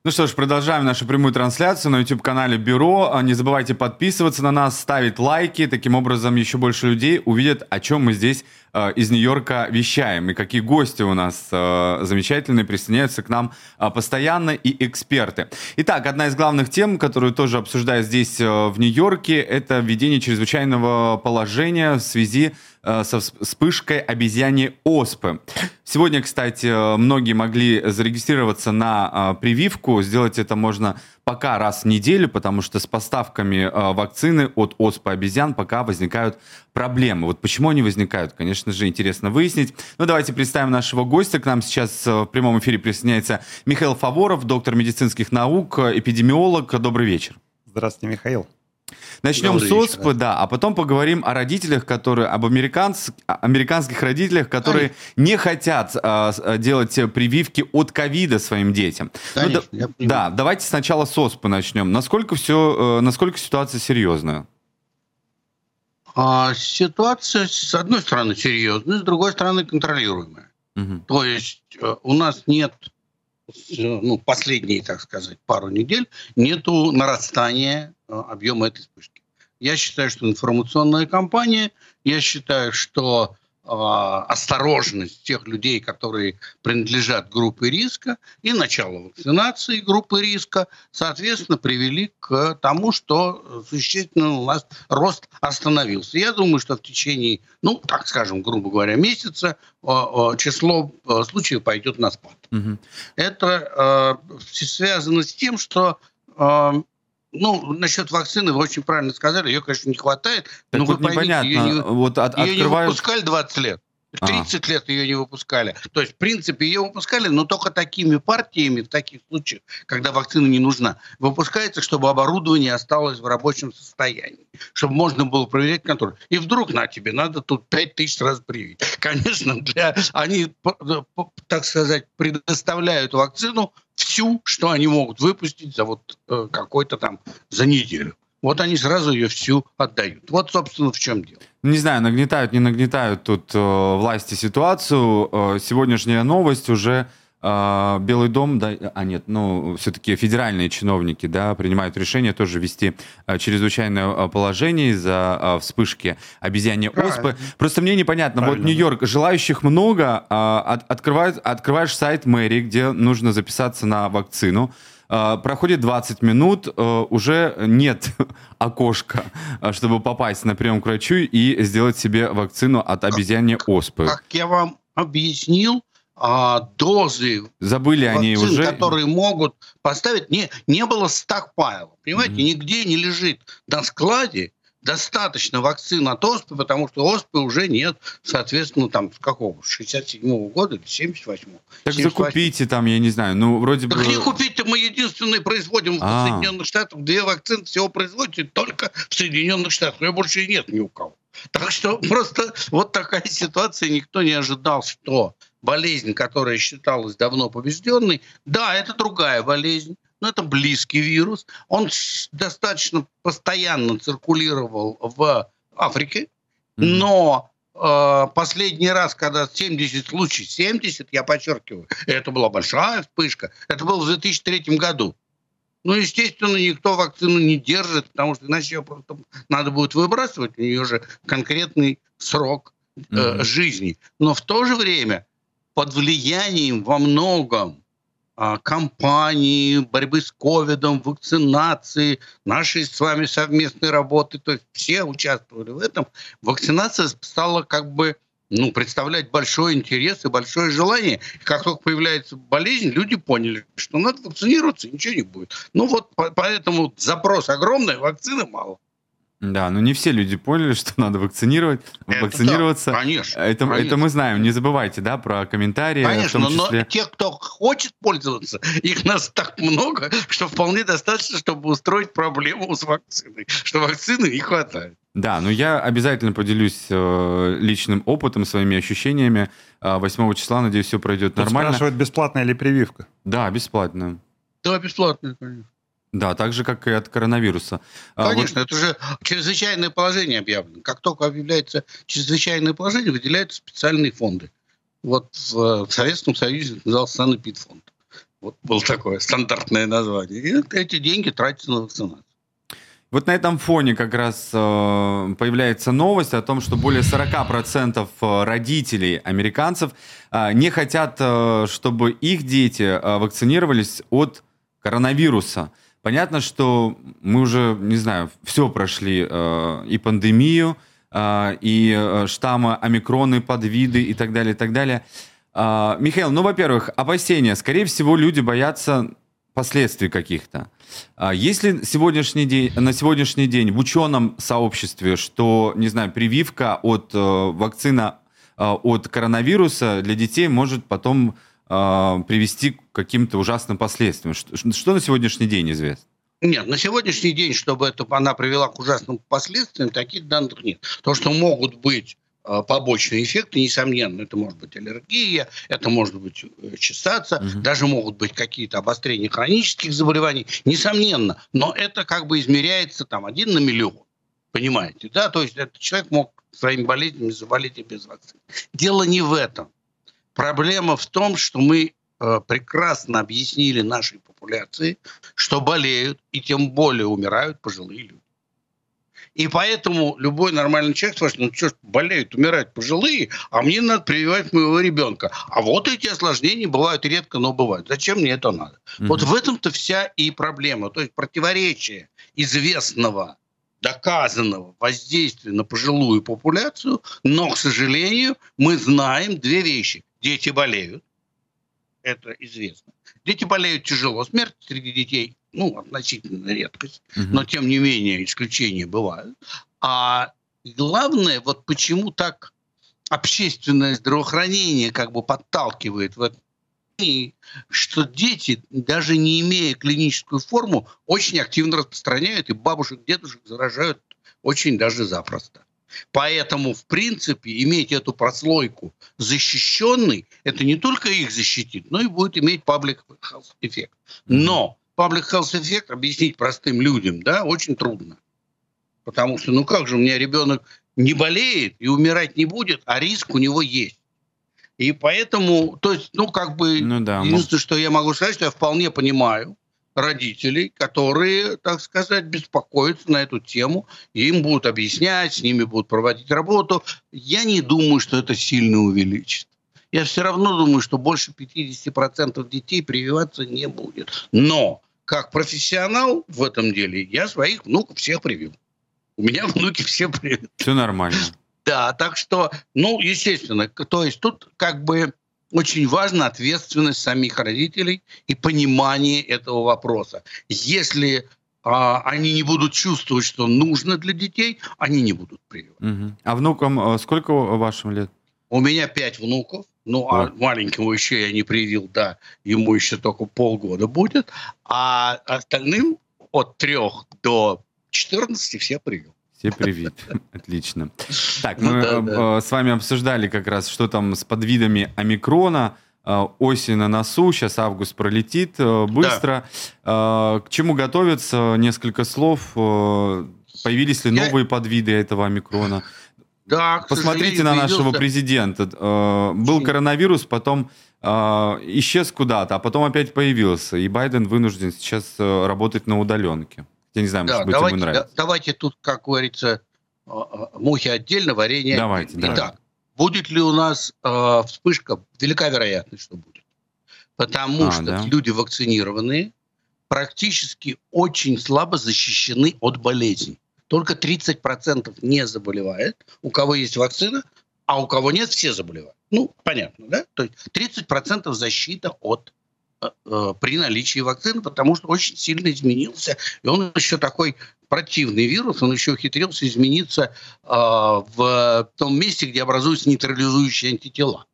Ну что ж, продолжаем нашу прямую трансляцию на YouTube-канале Бюро. А, не забывайте подписываться на нас, ставить лайки. Таким образом, еще больше людей увидят, о чем мы здесь э, из Нью-Йорка вещаем и какие гости у нас э, замечательные присоединяются к нам э, постоянно и эксперты. Итак, одна из главных тем, которую тоже обсуждаю здесь э, в Нью-Йорке, это введение чрезвычайного положения в связи со вспышкой обезьяне оспы. Сегодня, кстати, многие могли зарегистрироваться на э, прививку. Сделать это можно пока раз в неделю, потому что с поставками э, вакцины от оспы обезьян пока возникают проблемы. Вот почему они возникают, конечно же, интересно выяснить. Ну, давайте представим нашего гостя. К нам сейчас в прямом эфире присоединяется Михаил Фаворов, доктор медицинских наук, эпидемиолог. Добрый вечер. Здравствуйте, Михаил. Начнем с ОСП, да, а потом поговорим о родителях, которые, об американц, американских родителях, которые Ай. не хотят а, делать прививки от ковида своим детям. Конечно, ну, да, да, давайте сначала с ОСПы начнем. Насколько все, э, насколько ситуация серьезная? А, ситуация, с одной стороны, серьезная, с другой стороны, контролируемая. Угу. То есть э, у нас нет ну, последние, так сказать, пару недель нету нарастания э, объема этой вспышки. Я считаю, что информационная кампания, я считаю, что а, осторожность тех людей, которые принадлежат группе риска, и начало вакцинации группы риска, соответственно, привели к тому, что существенно у нас рост остановился. Я думаю, что в течение, ну, так скажем, грубо говоря, месяца а, а, число случаев пойдет на спад. Угу. Это э, связано с тем, что ну, насчет вакцины вы очень правильно сказали, ее, конечно, не хватает. Так но вот вы непонятно. Поймите, ее, не, вот от, ее открывают... не выпускали 20 лет. 30 ага. лет ее не выпускали. То есть, в принципе, ее выпускали, но только такими партиями, в таких случаях, когда вакцина не нужна. Выпускается, чтобы оборудование осталось в рабочем состоянии, чтобы можно было проверять контроль. И вдруг на тебе надо тут 5 тысяч раз привить. Конечно, для... они, так сказать, предоставляют вакцину всю, что они могут выпустить за вот э, какой-то там, за неделю. Вот они сразу ее всю отдают. Вот, собственно, в чем дело. Не знаю, нагнетают, не нагнетают тут э, власти ситуацию. Э, сегодняшняя новость уже э, Белый дом, да, а нет, ну, все-таки федеральные чиновники, да, принимают решение тоже ввести э, чрезвычайное э, положение из-за э, вспышки обезьяньей оспы. Просто мне непонятно, Правильно. вот Нью-Йорк, желающих много, э, от, открывают, открываешь сайт мэрии, где нужно записаться на вакцину, проходит 20 минут, э, уже нет окошка, э, чтобы попасть на прием к врачу и сделать себе вакцину от обезьяньей оспы. Как я вам объяснил, а, дозы Забыли вакцин, они уже. которые могут поставить, не, не было стакпайла. Понимаете, mm-hmm. нигде не лежит на складе достаточно вакцин от оспы, потому что оспы уже нет, соответственно, там, с какого, 67-го года или 78-го. Так 78 закупите там, я не знаю, ну, вроде так бы... Так не купите, мы единственные производим А-а-а. в Соединенных Штатах, две вакцины всего производите только в Соединенных Штатах, ее больше и нет ни у кого. Так что просто вот такая ситуация, никто не ожидал, что болезнь, которая считалась давно побежденной, да, это другая болезнь, но это близкий вирус. Он достаточно постоянно циркулировал в Африке, но э, последний раз, когда 70 случаев, 70, я подчеркиваю, это была большая вспышка, это было в 2003 году. Ну, естественно, никто вакцину не держит, потому что иначе ее просто надо будет выбрасывать, у нее же конкретный срок э, mm-hmm. жизни. Но в то же время под влиянием во многом кампании борьбы с ковидом, вакцинации, нашей с вами совместной работы, то есть все участвовали в этом, вакцинация стала как бы ну, представлять большой интерес и большое желание. Как только появляется болезнь, люди поняли, что надо вакцинироваться, ничего не будет. Ну вот поэтому запрос огромный, вакцины мало. Да, но не все люди поняли, что надо вакцинировать, это вакцинироваться. Да, конечно, это, конечно. это мы знаем. Не забывайте, да, про комментарии. Конечно, числе... но те, кто хочет пользоваться, их нас так много, что вполне достаточно, чтобы устроить проблему с вакциной, что вакцины не хватает. Да, но я обязательно поделюсь э, личным опытом, своими ощущениями. Э, 8 числа, надеюсь, все пройдет Тут нормально. спрашивают, бесплатная ли прививка? Да, бесплатная. Да, бесплатная, конечно. Да, так же, как и от коронавируса. А Конечно, вот... это же чрезвычайное положение объявлено. Как только объявляется чрезвычайное положение, выделяются специальные фонды. Вот в Советском Союзе назывался санэпидфонд. Вот было такое стандартное название. И эти деньги тратятся на вакцинацию. Вот на этом фоне как раз э, появляется новость о том, что более 40% э, родителей американцев э, не хотят, э, чтобы их дети э, вакцинировались от коронавируса. Понятно, что мы уже, не знаю, все прошли, э, и пандемию, э, и э, штаммы, омикроны, подвиды и так далее, и так далее. Э, Михаил, ну, во-первых, опасения. Скорее всего, люди боятся последствий каких-то. А если сегодняшний день, на сегодняшний день в ученом сообществе, что, не знаю, прививка от э, вакцина э, от коронавируса для детей может потом э, привести к каким-то ужасным последствиям. Что, что на сегодняшний день известно? Нет, на сегодняшний день, чтобы это она привела к ужасным последствиям, таких данных нет. То, что могут быть э, побочные эффекты, несомненно, это может быть аллергия, это может быть э, чесаться, угу. даже могут быть какие-то обострения хронических заболеваний, несомненно, но это как бы измеряется там один на миллион, понимаете, да, то есть этот человек мог своими болезнями заболеть и без вакцины. Дело не в этом. Проблема в том, что мы э, прекрасно объяснили нашей популяции, что болеют и тем более умирают пожилые люди. И поэтому любой нормальный человек скажет, ну что ж, болеют, умирают пожилые, а мне надо прививать моего ребенка. А вот эти осложнения бывают редко, но бывают. Зачем мне это надо? Mm-hmm. Вот в этом-то вся и проблема. То есть противоречие известного доказанного воздействия на пожилую популяцию, но, к сожалению, мы знаем две вещи. Дети болеют, это известно. Дети болеют тяжело, смерть среди детей ну, относительно редкость, угу. но тем не менее исключения бывают. А главное, вот почему так общественное здравоохранение как бы подталкивает в это что дети, даже не имея клиническую форму, очень активно распространяют, и бабушек, дедушек заражают очень даже запросто. Поэтому, в принципе, иметь эту прослойку защищенной, это не только их защитит, но и будет иметь public health эффект. Но public health эффект объяснить простым людям, да, очень трудно. Потому что, ну как же, у меня ребенок не болеет и умирать не будет, а риск у него есть. И поэтому, то есть, ну, как бы, ну, да, единственное, что я могу сказать, что я вполне понимаю родителей, которые, так сказать, беспокоятся на эту тему, им будут объяснять, с ними будут проводить работу. Я не думаю, что это сильно увеличит. Я все равно думаю, что больше 50% детей прививаться не будет. Но как профессионал в этом деле, я своих внуков всех привил. У меня внуки все привиты. Все нормально. Да, так что, ну, естественно, то есть тут как бы очень важна ответственность самих родителей и понимание этого вопроса. Если а, они не будут чувствовать, что нужно для детей, они не будут прививать. Угу. А внукам э, сколько вашим лет? У меня пять внуков. Ну, а маленькому еще я не привил, да, ему еще только полгода будет. А остальным от трех до 14 все привил. Все привит. Отлично. Так, ну мы да. Э, с вами обсуждали как раз, что там с подвидами омикрона. Э, осень на носу, сейчас август пролетит э, быстро. Да. К чему готовиться? Несколько слов. Появились ли новые подвиды этого омикрона? Да, Посмотрите на нашего президента. Был коронавирус, потом исчез куда-то, а потом опять появился. И Байден вынужден сейчас работать на удаленке. Я не знаю, может да, быть, давайте, ему нравится. давайте тут, как говорится, а, а, мухи отдельно, варенье. Давайте, Итак, давайте. будет ли у нас э, вспышка? Велика вероятность, что будет. Потому а, что да? люди вакцинированные практически очень слабо защищены от болезней. Только 30% не заболевает. У кого есть вакцина, а у кого нет, все заболевают. Ну, понятно, да? То есть 30% защита от при наличии вакцины, потому что очень сильно изменился. И он еще такой противный вирус, он еще ухитрился измениться э, в том месте, где образуются нейтрализующие антитела.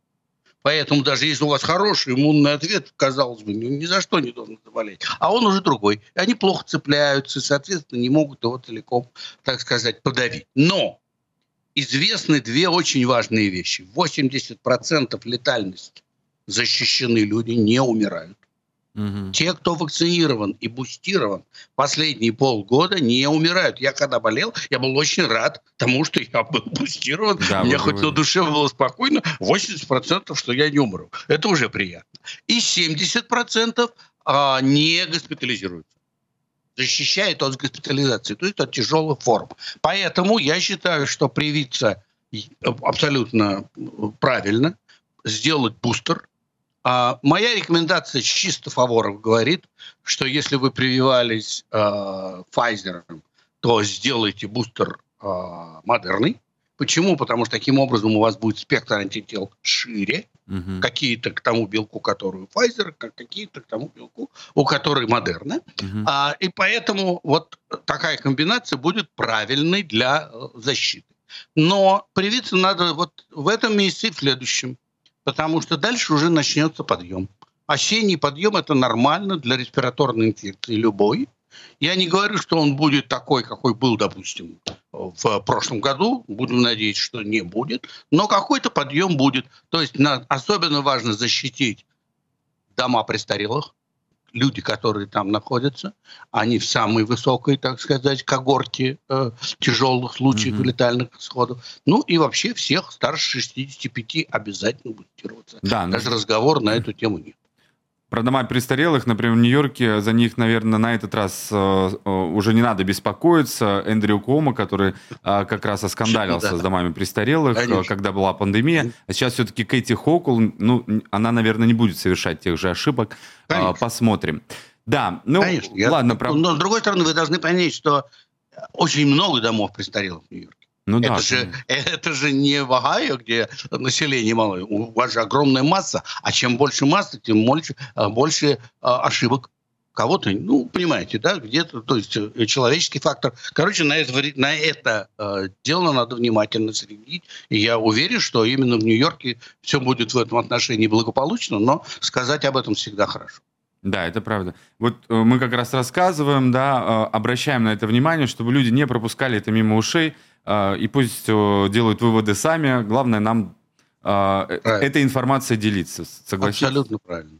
Поэтому даже если у вас хороший иммунный ответ, казалось бы, ни за что не должен заболеть. А он уже другой. Они плохо цепляются, соответственно, не могут его целиком, так сказать, подавить. Но известны две очень важные вещи. 80% летальности защищены люди, не умирают. Угу. Те, кто вакцинирован и бустирован, последние полгода не умирают. Я когда болел, я был очень рад тому, что я был бустирован. Да, Мне хоть на душе было спокойно, 80% что я не умру. Это уже приятно. И 70% а, не госпитализируются защищает от госпитализации, то есть от тяжелых форм. Поэтому я считаю, что привиться абсолютно правильно, сделать бустер, а моя рекомендация чисто фаворов говорит, что если вы прививались э, Pfizer, то сделайте бустер э, модерный. Почему? Потому что таким образом у вас будет спектр антител шире, угу. какие-то к тому белку, который Pfizer, какие-то к тому белку, у которой Модерна. Угу. А, и поэтому вот такая комбинация будет правильной для э, защиты. Но привиться надо вот в этом месяце и в следующем потому что дальше уже начнется подъем. Осенний подъем – это нормально для респираторной инфекции любой. Я не говорю, что он будет такой, какой был, допустим, в прошлом году. Будем надеяться, что не будет. Но какой-то подъем будет. То есть особенно важно защитить дома престарелых, люди, которые там находятся, они в самой высокой, так сказать, когорте э, тяжелых случаев mm-hmm. летальных исходов. Ну и вообще всех старше 65 обязательно будут тироваться. Да, Даже ну... разговор на эту тему нет. Про дома престарелых, например, в Нью-Йорке, за них, наверное, на этот раз э, э, уже не надо беспокоиться. Эндрю Кома, который э, как раз оскандалился да. с домами престарелых, Конечно. когда была пандемия. А сейчас все-таки Кэти Хокул, ну, она, наверное, не будет совершать тех же ошибок. Конечно. Посмотрим. Да, ну, Конечно. ладно. Я, про... Но, с другой стороны, вы должны понять, что очень много домов престарелых в Нью-Йорке. Ну, это, да, же, это же не в Огайо, где население мало. У вас же огромная масса, а чем больше массы, тем больше, а, больше а, ошибок. Кого-то, ну, понимаете, да, где-то, то есть э, человеческий фактор. Короче, на это, на это э, дело надо внимательно следить. И я уверен, что именно в Нью-Йорке все будет в этом отношении благополучно, но сказать об этом всегда хорошо. Да, это правда. Вот э, мы как раз рассказываем, да, э, обращаем на это внимание, чтобы люди не пропускали это мимо ушей, э, и пусть делают выводы сами. Главное нам этой информацией делиться. Согласитесь? Абсолютно правильно.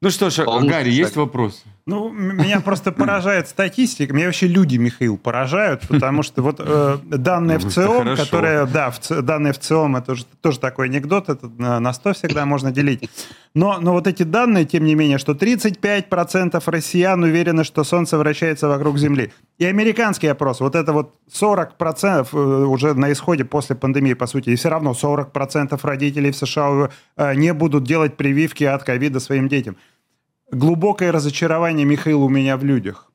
Ну что ж, Полностью Гарри, есть вопрос? Ну, меня просто поражает статистика. Меня вообще люди, Михаил, поражают, потому что вот э, данные в ЦИОМ, которые, да, в, данные в ЦИОМ, это тоже, тоже такой анекдот, это на, на 100 всегда можно делить. Но, но вот эти данные, тем не менее, что 35% россиян уверены, что Солнце вращается вокруг Земли. И американский опрос, вот это вот 40% э, уже на исходе после пандемии, по сути, и все равно 40% родителей в США э, не будут делать прививки от ковида своим детям. Глубокое разочарование, Михаил, у меня в людях.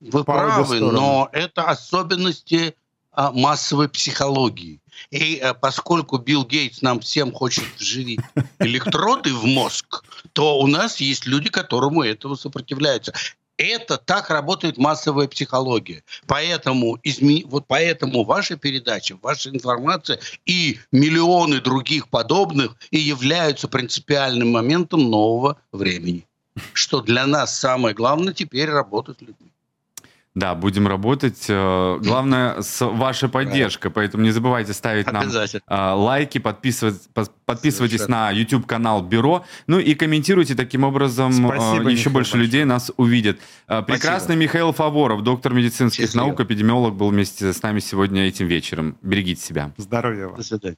Вы По правы, но это особенности а, массовой психологии. И а, поскольку Билл Гейтс нам всем хочет вживить электроды в мозг, то у нас есть люди, которому этого сопротивляются. Это так работает массовая психология. Поэтому, изме... вот поэтому ваша передача, ваша информация и миллионы других подобных и являются принципиальным моментом нового времени. Что для нас самое главное теперь работать с людьми. Да, будем работать. Э, главное, с вашей поддержкой. Поэтому не забывайте ставить нам э, лайки, подписывать, подписывайтесь Совершенно. на YouTube-канал Бюро. Ну и комментируйте таким образом. Э, Спасибо, еще Михаил больше большое. людей нас увидит. Прекрасный Спасибо. Михаил Фаворов, доктор медицинских Счастливо. наук, эпидемиолог, был вместе с нами сегодня этим вечером. Берегите себя. Здоровья вам. До свидания.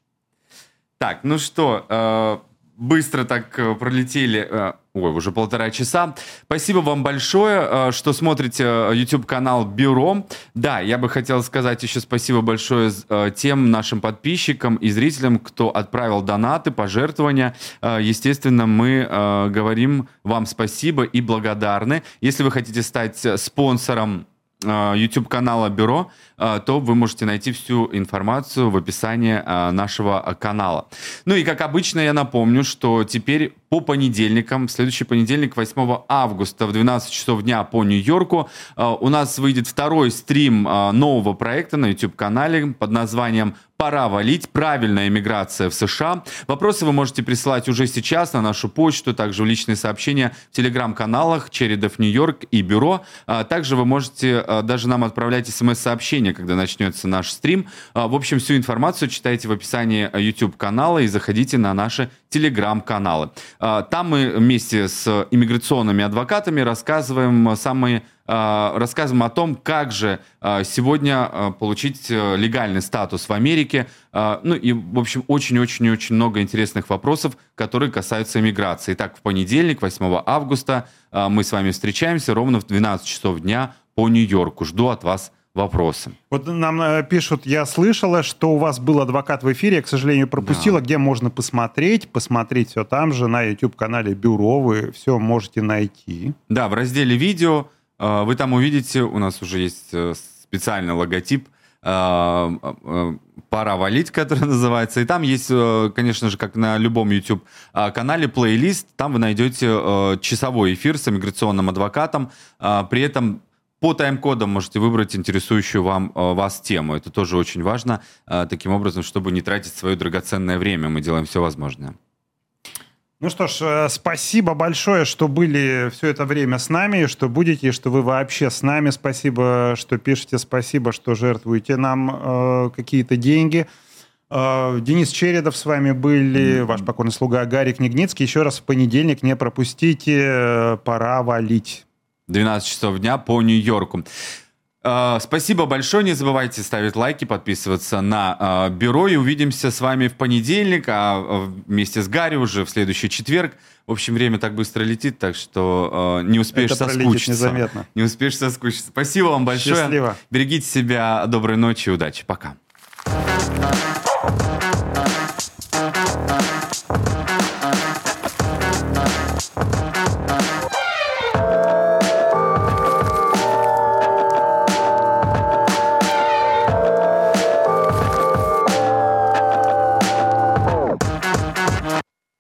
Так, ну что, быстро так э, пролетели, э, ой, уже полтора часа. Спасибо вам большое, э, что смотрите YouTube-канал Бюро. Да, я бы хотел сказать еще спасибо большое тем нашим подписчикам и зрителям, кто отправил донаты, пожертвования. Естественно, мы говорим вам спасибо и благодарны. Если вы хотите стать спонсором YouTube канала Бюро, то вы можете найти всю информацию в описании нашего канала. Ну и как обычно я напомню, что теперь по понедельникам, следующий понедельник, 8 августа в 12 часов дня по Нью-Йорку, у нас выйдет второй стрим нового проекта на YouTube-канале под названием пора валить, правильная иммиграция в США. Вопросы вы можете присылать уже сейчас на нашу почту, также в личные сообщения в телеграм-каналах Чередов Нью-Йорк и Бюро. А, также вы можете а, даже нам отправлять смс-сообщения, когда начнется наш стрим. А, в общем, всю информацию читайте в описании YouTube-канала и заходите на наши телеграм-каналы. Там мы вместе с иммиграционными адвокатами рассказываем самые рассказываем о том, как же а, сегодня а, получить э, легальный статус в Америке. Ну и, в общем, очень-очень-очень много интересных вопросов, которые касаются иммиграции. Итак, в понедельник, 8 августа, мы с вами встречаемся ровно в 12 часов дня по Нью-Йорку. Жду от вас вопросы. Вот нам э, пишут, я слышала, что у вас был адвокат в эфире, я, к сожалению, пропустила, да. где можно посмотреть, посмотреть все там же, на YouTube-канале Бюро, вы все можете найти. Да, в разделе видео вы там увидите, у нас уже есть э, специальный логотип а, а, «Пора валить», который называется. И там есть, э, конечно же, как на любом YouTube-канале, плейлист. Там вы найдете э, часовой эфир с иммиграционным адвокатом. При этом по тайм-кодам можете выбрать интересующую вам, вас тему. Это тоже очень важно, таким образом, чтобы не тратить свое драгоценное время. Мы делаем все возможное. Ну что ж, э, спасибо большое, что были все это время с нами, что будете, что вы вообще с нами. Спасибо, что пишете, спасибо, что жертвуете нам э, какие-то деньги. Э, Денис Чередов с вами были, ваш покорный слуга Гарик Книгницкий. Еще раз в понедельник не пропустите, э, пора валить. 12 часов дня по Нью-Йорку. Э, спасибо большое. Не забывайте ставить лайки, подписываться на э, бюро. И увидимся с вами в понедельник, а э, вместе с Гарри уже в следующий четверг. В общем, время так быстро летит, так что не успеешь Это соскучиться. незаметно. Не успеешь соскучиться. Спасибо вам большое. Счастливо. Берегите себя. Доброй ночи, удачи. Пока.